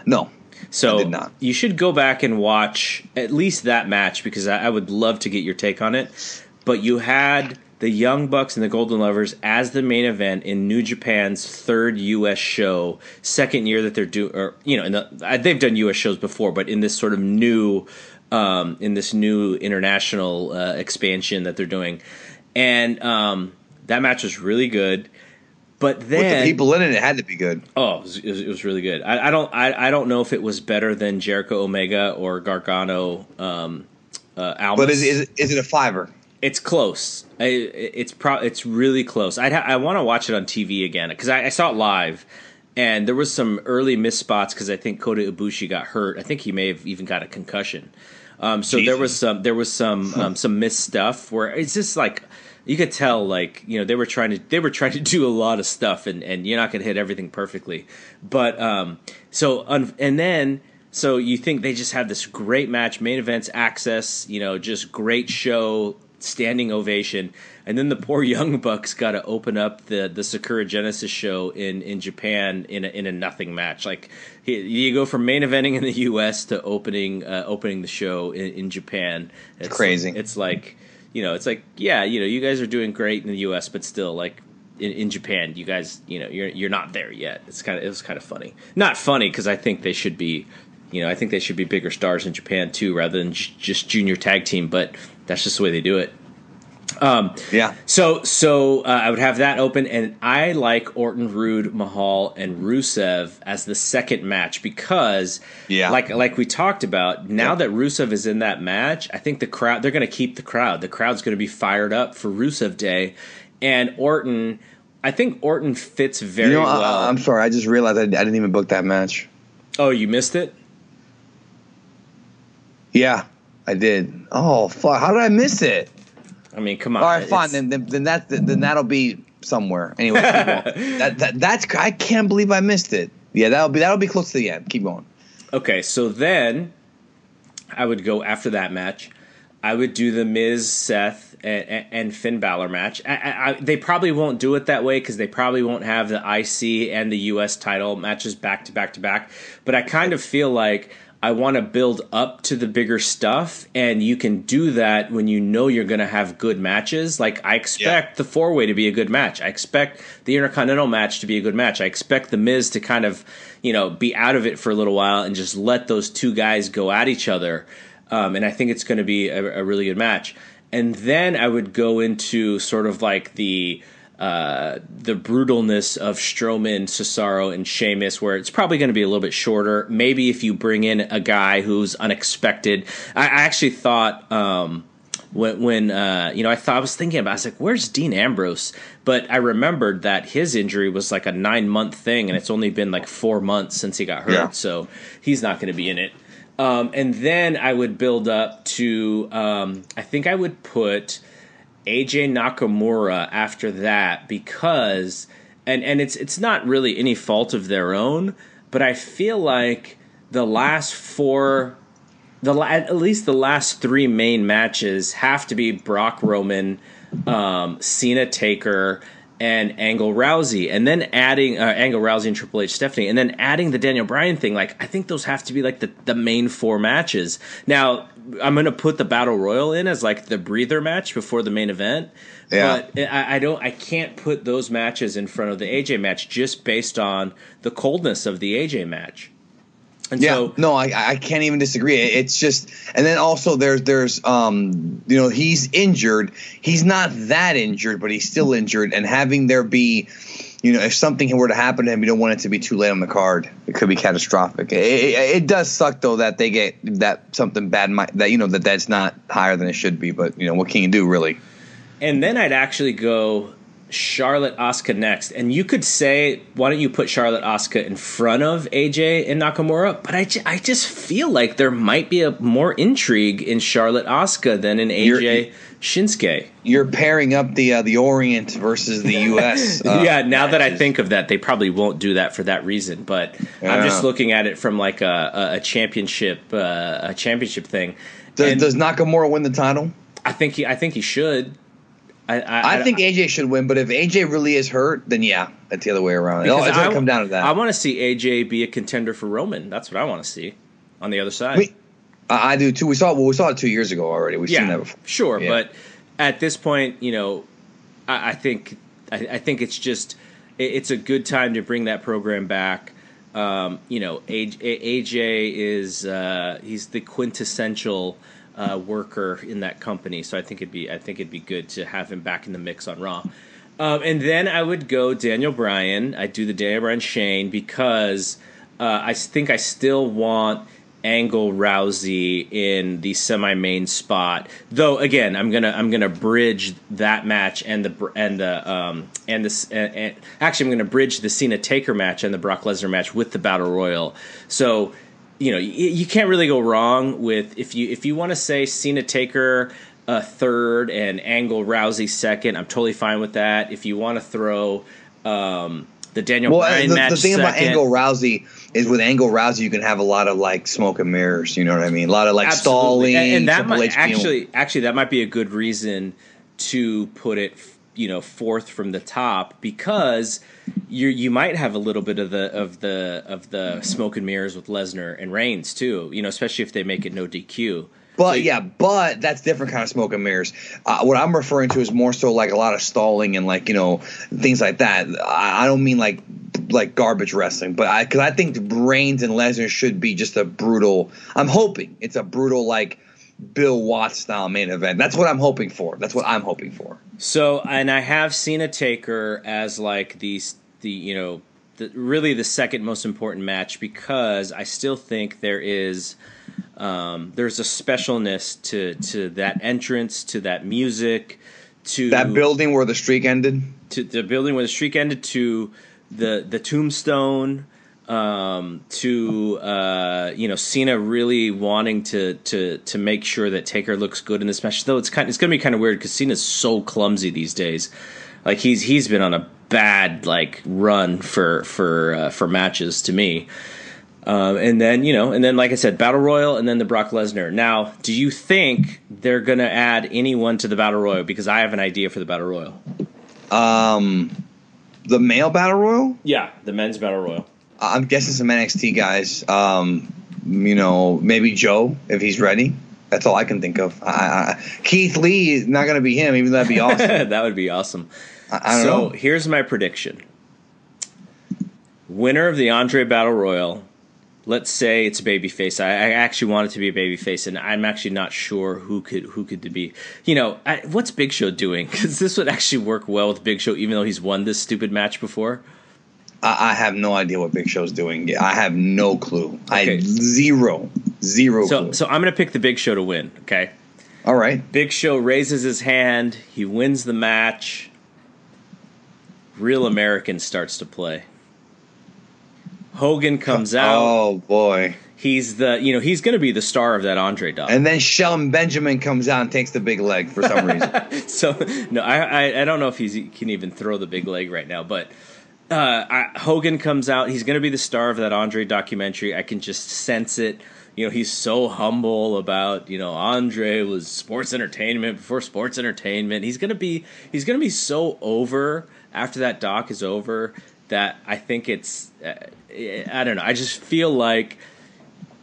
No. So I did not. you should go back and watch at least that match because I, I would love to get your take on it. But you had the Young Bucks and the Golden Lovers as the main event in New Japan's third U.S. show, second year that they're doing, or you know, the, uh, they've done U.S. shows before, but in this sort of new, um, in this new international uh, expansion that they're doing, and um, that match was really good. But then with the people in it, it had to be good. Oh, it was, it was, it was really good. I, I don't, I, I, don't know if it was better than Jericho Omega or Gargano. Um, uh, Almas. But is, is, is it a fiver? It's close. I, it's pro. It's really close. I'd ha- I want to watch it on TV again because I, I, saw it live, and there was some early miss spots because I think Kota Ibushi got hurt. I think he may have even got a concussion. Um, so Jesus. there was some there was some um, some missed stuff where it's just like you could tell like you know they were trying to they were trying to do a lot of stuff and and you're not going to hit everything perfectly. But um, so and then so you think they just had this great match, main events access, you know, just great show standing ovation. And then the poor Young Bucks got to open up the the Sakura Genesis show in in Japan in a, in a nothing match. Like you go from main eventing in the U.S. to opening uh, opening the show in, in Japan. It's, it's crazy. It's like you know, it's like yeah, you know, you guys are doing great in the U.S., but still like. In, in Japan, you guys, you know, you're you're not there yet. It's kind of it was kind of funny. Not funny because I think they should be you know, I think they should be bigger stars in Japan too, rather than j- just junior tag team. But that's just the way they do it. Um, yeah. So so uh, I would have that open, and I like Orton, Roode, Mahal, and Rusev as the second match because, yeah, like like we talked about, now that Rusev is in that match, I think the crowd they're going to keep the crowd. The crowd's going to be fired up for Rusev Day, and Orton. I think Orton fits very you know, well. I, am sorry, I just realized I, I didn't even book that match. Oh, you missed it. Yeah, I did. Oh fuck! How did I miss it? I mean, come on. All right, fine. Then, then, then that then that'll be somewhere. Anyway, that, that that's I can't believe I missed it. Yeah, that'll be that'll be close to the end. Keep going. Okay, so then I would go after that match. I would do the Miz, Seth, and, and Finn Balor match. I, I, they probably won't do it that way because they probably won't have the IC and the US title matches back to back to back. But I kind of feel like I want to build up to the bigger stuff, and you can do that when you know you're going to have good matches. Like I expect yeah. the four way to be a good match. I expect the Intercontinental match to be a good match. I expect the Miz to kind of, you know, be out of it for a little while and just let those two guys go at each other. Um, and I think it's going to be a, a, really good match. And then I would go into sort of like the uh, the brutalness of Strowman, Cesaro, and Sheamus, where it's probably going to be a little bit shorter. Maybe if you bring in a guy who's unexpected. I, I actually thought. Um, when, when uh, you know, I thought I was thinking about. It, I was like, "Where's Dean Ambrose?" But I remembered that his injury was like a nine month thing, and it's only been like four months since he got hurt, Yeah. so he's not going to be in it. Um, and then I would build up to. Um, I think I would put AJ Nakamura after that because, and and it's it's not really any fault of their own, but I feel like the last four the at least the last three main matches have to be Brock Roman, um, Cena Taker, and Angle Rousey, and then adding uh, Angle Rousey and Triple H Stephanie, and then adding the Daniel Bryan thing. Like I think those have to be like the the main four matches. Now I'm gonna put the Battle Royal in as like the breather match before the main event. Yeah. But I, I don't. I can't put those matches in front of the AJ match just based on the coldness of the AJ match. And Yeah, so, no, I I can't even disagree. It's just, and then also there's there's um you know he's injured. He's not that injured, but he's still injured. And having there be, you know, if something were to happen to him, you don't want it to be too late on the card. It could be catastrophic. It, it, it does suck though that they get that something bad might that you know that that's not higher than it should be. But you know what can you do really? And then I'd actually go Charlotte Asuka next. And you could say, why don't you put Charlotte Asuka in front of AJ and Nakamura? But I, ju- I just feel like there might be a more intrigue in Charlotte Asuka than in AJ You're- Shinsuke. You're pairing up the uh, the Orient versus the U.S. uh, yeah, now that I think of that, they probably won't do that for that reason. But I'm just looking at it from like a, a, championship uh, a championship thing. does, And does Nakamura win the title? I think he I think he should. I, I, I think AJ should win, but if AJ really is hurt, then yeah, that's the other way around. It's gonna I- come down to that. I want to see AJ be a contender for Roman. That's what I want to see on the other side. We- I I do too. We saw well, we saw it two years ago already. We've seen that before. sure, Yeah. but at this point, you know, I, I think I, I think it's just it, it's a good time to bring that program back. Um, you know, AJ, AJ is uh, he's the quintessential uh, worker in that company, so I think it'd be I think it'd be good to have him back in the mix on Raw. Um, and then I would go Daniel Bryan. I do the Daniel Bryan Shane because uh, I think I still want Angle Rousey in the semi-main spot. Though again, I'm gonna I'm gonna bridge that match and the br- and the um and this and, and actually I'm gonna bridge the Cena Taker match and the Brock Lesnar match with the Battle Royal. So you know you, you can't really go wrong with if you if you want to say Cena Taker uh, third and Angle Rousey second. I'm totally fine with that. If you want to throw um, the Daniel Well, Bryan the, match the thing about Angle Rousey is with Angle Rousey, you can have a lot of like smoke and mirrors. You know what I mean? A lot of like Absolutely. stalling. and, and that might actually actually that might be a good reason to put it you know fourth from the top because you you might have a little bit of the of the of the smoke and mirrors with Lesnar and Reigns too you know especially if they make it no DQ But yeah, but that's different kind of smoke and mirrors. Uh, what I'm referring to is more so like a lot of stalling and like you know things like that. I, I don't mean like like garbage wrestling, but I because I think Reigns and Lesnar should be just a brutal. I'm hoping it's a brutal like Bill Watts style main event. That's what I'm hoping for. That's what I'm hoping for. So, and I have seen a Taker as like the the you know the, really the second most important match because I still think there is um, there's a specialness to to that entrance to that music to That building where the streak ended. to the building where the streak ended to the the tombstone um, to uh, you know Cena really wanting to to to make sure that Taker looks good in this match. Though it's kind it's gonna be kind of weird because Cena's so clumsy these days. Like he's he's been on a bad like run for for uh, for matches to me. Um, and then you know, and then like I said, Battle Royal, and then the Brock Lesnar. Now, do you think they're gonna add anyone to the Battle Royal? Because I have an idea for the Battle Royal. Um, the male battle royal. Yeah, the men's Battle Royal. I'm guessing some NXT guys. Um, you know, maybe Joe if he's ready. That's all I can think of. I, I, Keith Lee is not going to be him, even though that'd be awesome. that would be awesome. I, so know. here's my prediction: winner of the Andre Battle Royal let's say it's a babyface. I, I actually want it to be a baby face, and I'm actually not sure who could who could be. You know, I, what's Big Show doing? Because this would actually work well with Big Show, even though he's won this stupid match before. I, I have no idea what Big Show's doing. I have no clue. I Okay. zero zero So, clue. so I'm gonna pick the Big Show to win. Okay. All right. Big Show raises his hand. He wins the match. Real American starts to play. Hogan comes out. Oh boy. He's the you know he's going to be the star of that Andre dog. And then Shelton Benjamin comes out and takes the big leg for some reason. so no, I, I I don't know if he's, he can even throw the big leg right now, but uh, I, Hogan comes out. He's going to be the star of that Andre documentary. I can just sense it. You know, he's so humble about you know Andre was sports entertainment before sports entertainment. He's gonna be he's gonna be so over after that doc is over that I think it's uh, I don't know. I just feel like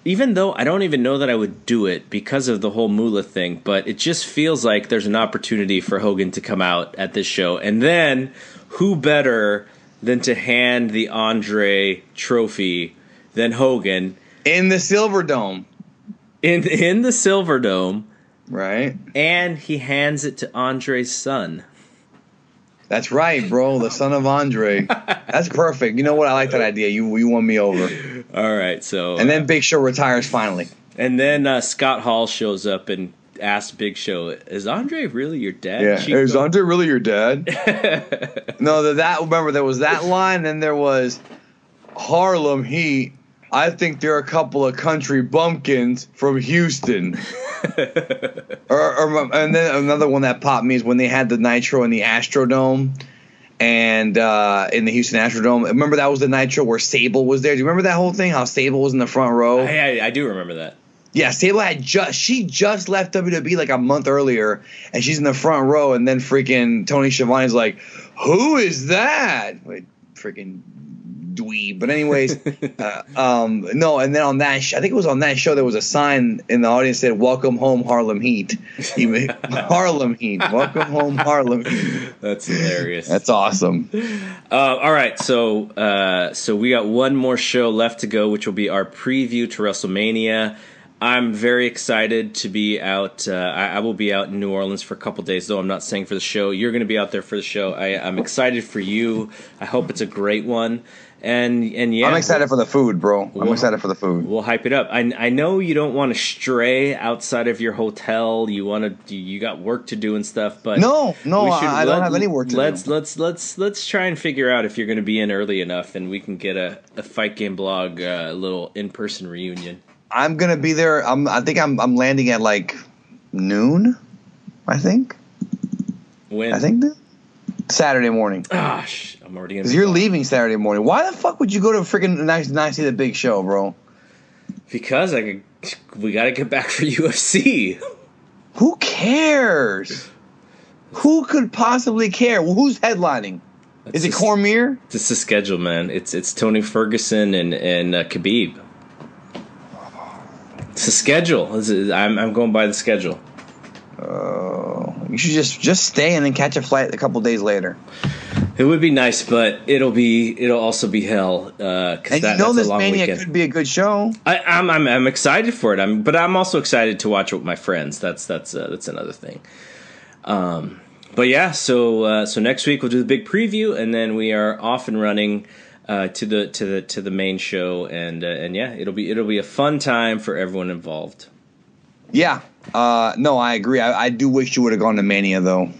even though I don't even know that I would do it because of the whole Moolah thing, but it just feels like there's an opportunity for Hogan to come out at this show. And then who better than to hand the Andre trophy than Hogan In the Silver Dome, in in the Silver Dome right? and he hands it to Andre's son. That's right, bro. The son of Andre. That's perfect. You know what? I like that idea. You you won me over. All right, so And then Big Show retires finally. and then uh, Scott Hall shows up and asks Big Show, "Is Andre really your dad?" Yeah. Chico?" Is Andre really your dad? no, that, that remember there was that line, then there was Harlem Heat. I think they're a couple of country bumpkins from Houston. or, or and then another one that popped me is when they had the Nitro in the Astrodome and uh, in the Houston Astrodome. Remember that was the Nitro where Sable was there. Do you remember that whole thing? How Sable was in the front row? I, I, I do remember that. Yeah, Sable had just she just left WWE like a month earlier, and she's in the front row, and then freaking Tony Schiavone's like, "Who is that?" Wait, freaking dweeb. But anyways, uh, um, no, and then on that, sh- I think it was on that show, there was a sign in the audience that said, "Welcome home, Harlem Heat." Harlem Heat, welcome home, Harlem Heat. That's hilarious. That's awesome. Uh, all right, so uh, so we got one more show left to go, which will be our preview to WrestleMania. I'm very excited to be out. Uh, I, I will be out in New Orleans for a couple days, though I'm not staying for the show. You're going to be out there for the show. I, I'm excited for you. I hope it's a great one. And and yeah, I'm excited for the food, bro. I'm Well- excited for the food. We'll hype it up. I, I know you don't want to stray outside of your hotel. You want to. You got work to do and stuff. But No, no, we I- I don't have any work to let's, do. Let's let's let's try and figure out if you're going to be in early enough, and we can get a, a fight game blog uh, little in person reunion. I'm gonna be there. I'm, I think I'm I'm landing at like noon. I think. When I think that Saturday morning. Gosh, I'm already gonna. Because Be you're gone. leaving Saturday morning. Why the fuck would you go to a freaking nice nice see the big show, bro? because I could, we got to get back for UFC. Who cares? Who could possibly care? Well, who's headlining? Is it just- Cormier? It's the schedule, man. It's it's Tony Ferguson and and uh, Khabib. It's the schedule. Is- I'm I'm going by the schedule. Oh, you should just just stay and then catch a flight a couple days later. It would be nice, but it'll be it'll also be hell because And that, you know this mania weekend. could be a good show. I, I'm, I'm I'm excited for it. I'm but I'm also excited to watch it with my friends. That's that's uh, that's another thing. Um, but yeah, so uh, so next week we'll do the big preview, and then we are off and running uh, to the to the to the main show, and uh, and yeah, it'll be it'll be a fun time for everyone involved. Yeah. Uh, no, I agree. I, I do wish you would have gone to Mania though.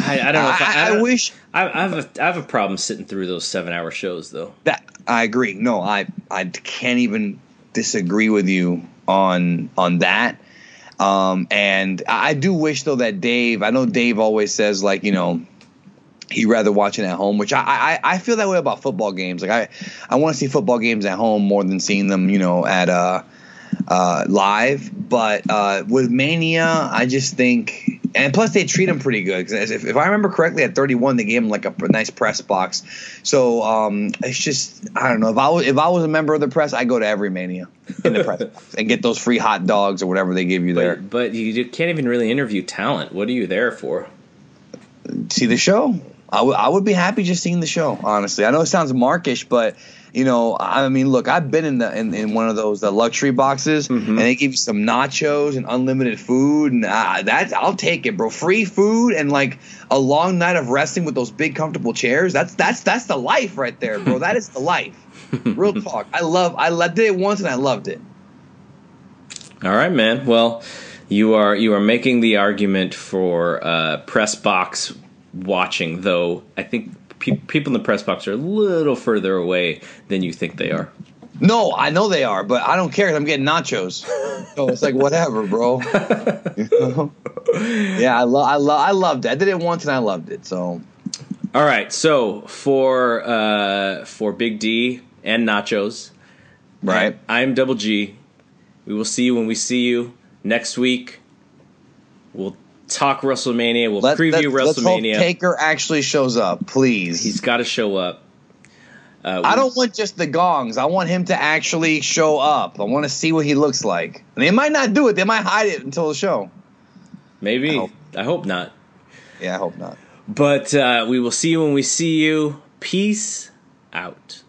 I, I don't know. If I, I, I don't- wish I, I have a I have a problem sitting through those seven hour shows though. that I agree. No, I I can't even disagree with you on on that. Um, and I do wish though that Dave. I know Dave always says like you know he'd rather watch it at home, which I I, I feel that way about football games. Like I I want to see football games at home more than seeing them you know at uh uh live. But uh with Mania, I just think. And plus, they treat him pretty good. 'Cause if, if I remember correctly, at 31, they gave him like a nice press box. So um, it's just I don't know. If I was if I was a member of the press, I'd go to every Mania in the press and get those free hot dogs or whatever they give you there. But but you can't even really interview talent. What are you there for? See the show. I would I would be happy just seeing the show. Honestly, I know it sounds markish, but you know, I mean, look, I've been in the in, in one of those the luxury boxes, Mm-hmm. and they give you some nachos and unlimited food, and uh, that's I'll take it, bro. Free food and like a long night of resting with those big comfortable chairs. That's that's that's the life right there, bro. that is the life. Real talk. I love. I lo- did it once and I loved it. All right, man. Well, you are you are making the argument for uh, press box watching, though. I think pe- people in the press box are a little further away than you think they are. No, I know they are, but I don't care. I'm getting nachos, so it's like whatever, bro. You know? Yeah, I love. I love. I loved it. I did it once and I loved it. So All right, so for uh, for Big D and Nachos, right. I'm Double G. We will see you when we see you next week. We'll talk WrestleMania. We'll Let, preview let, let's hope WrestleMania. Taker actually shows up, please. He's got to show up. Uh, I don't want just the gongs. I want him to actually show up. I want to see what he looks like. And they might not do it. They might hide it until the show. Maybe. I hope- I hope not. Yeah, I hope not. But uh, we will see you when we see you. Peace out.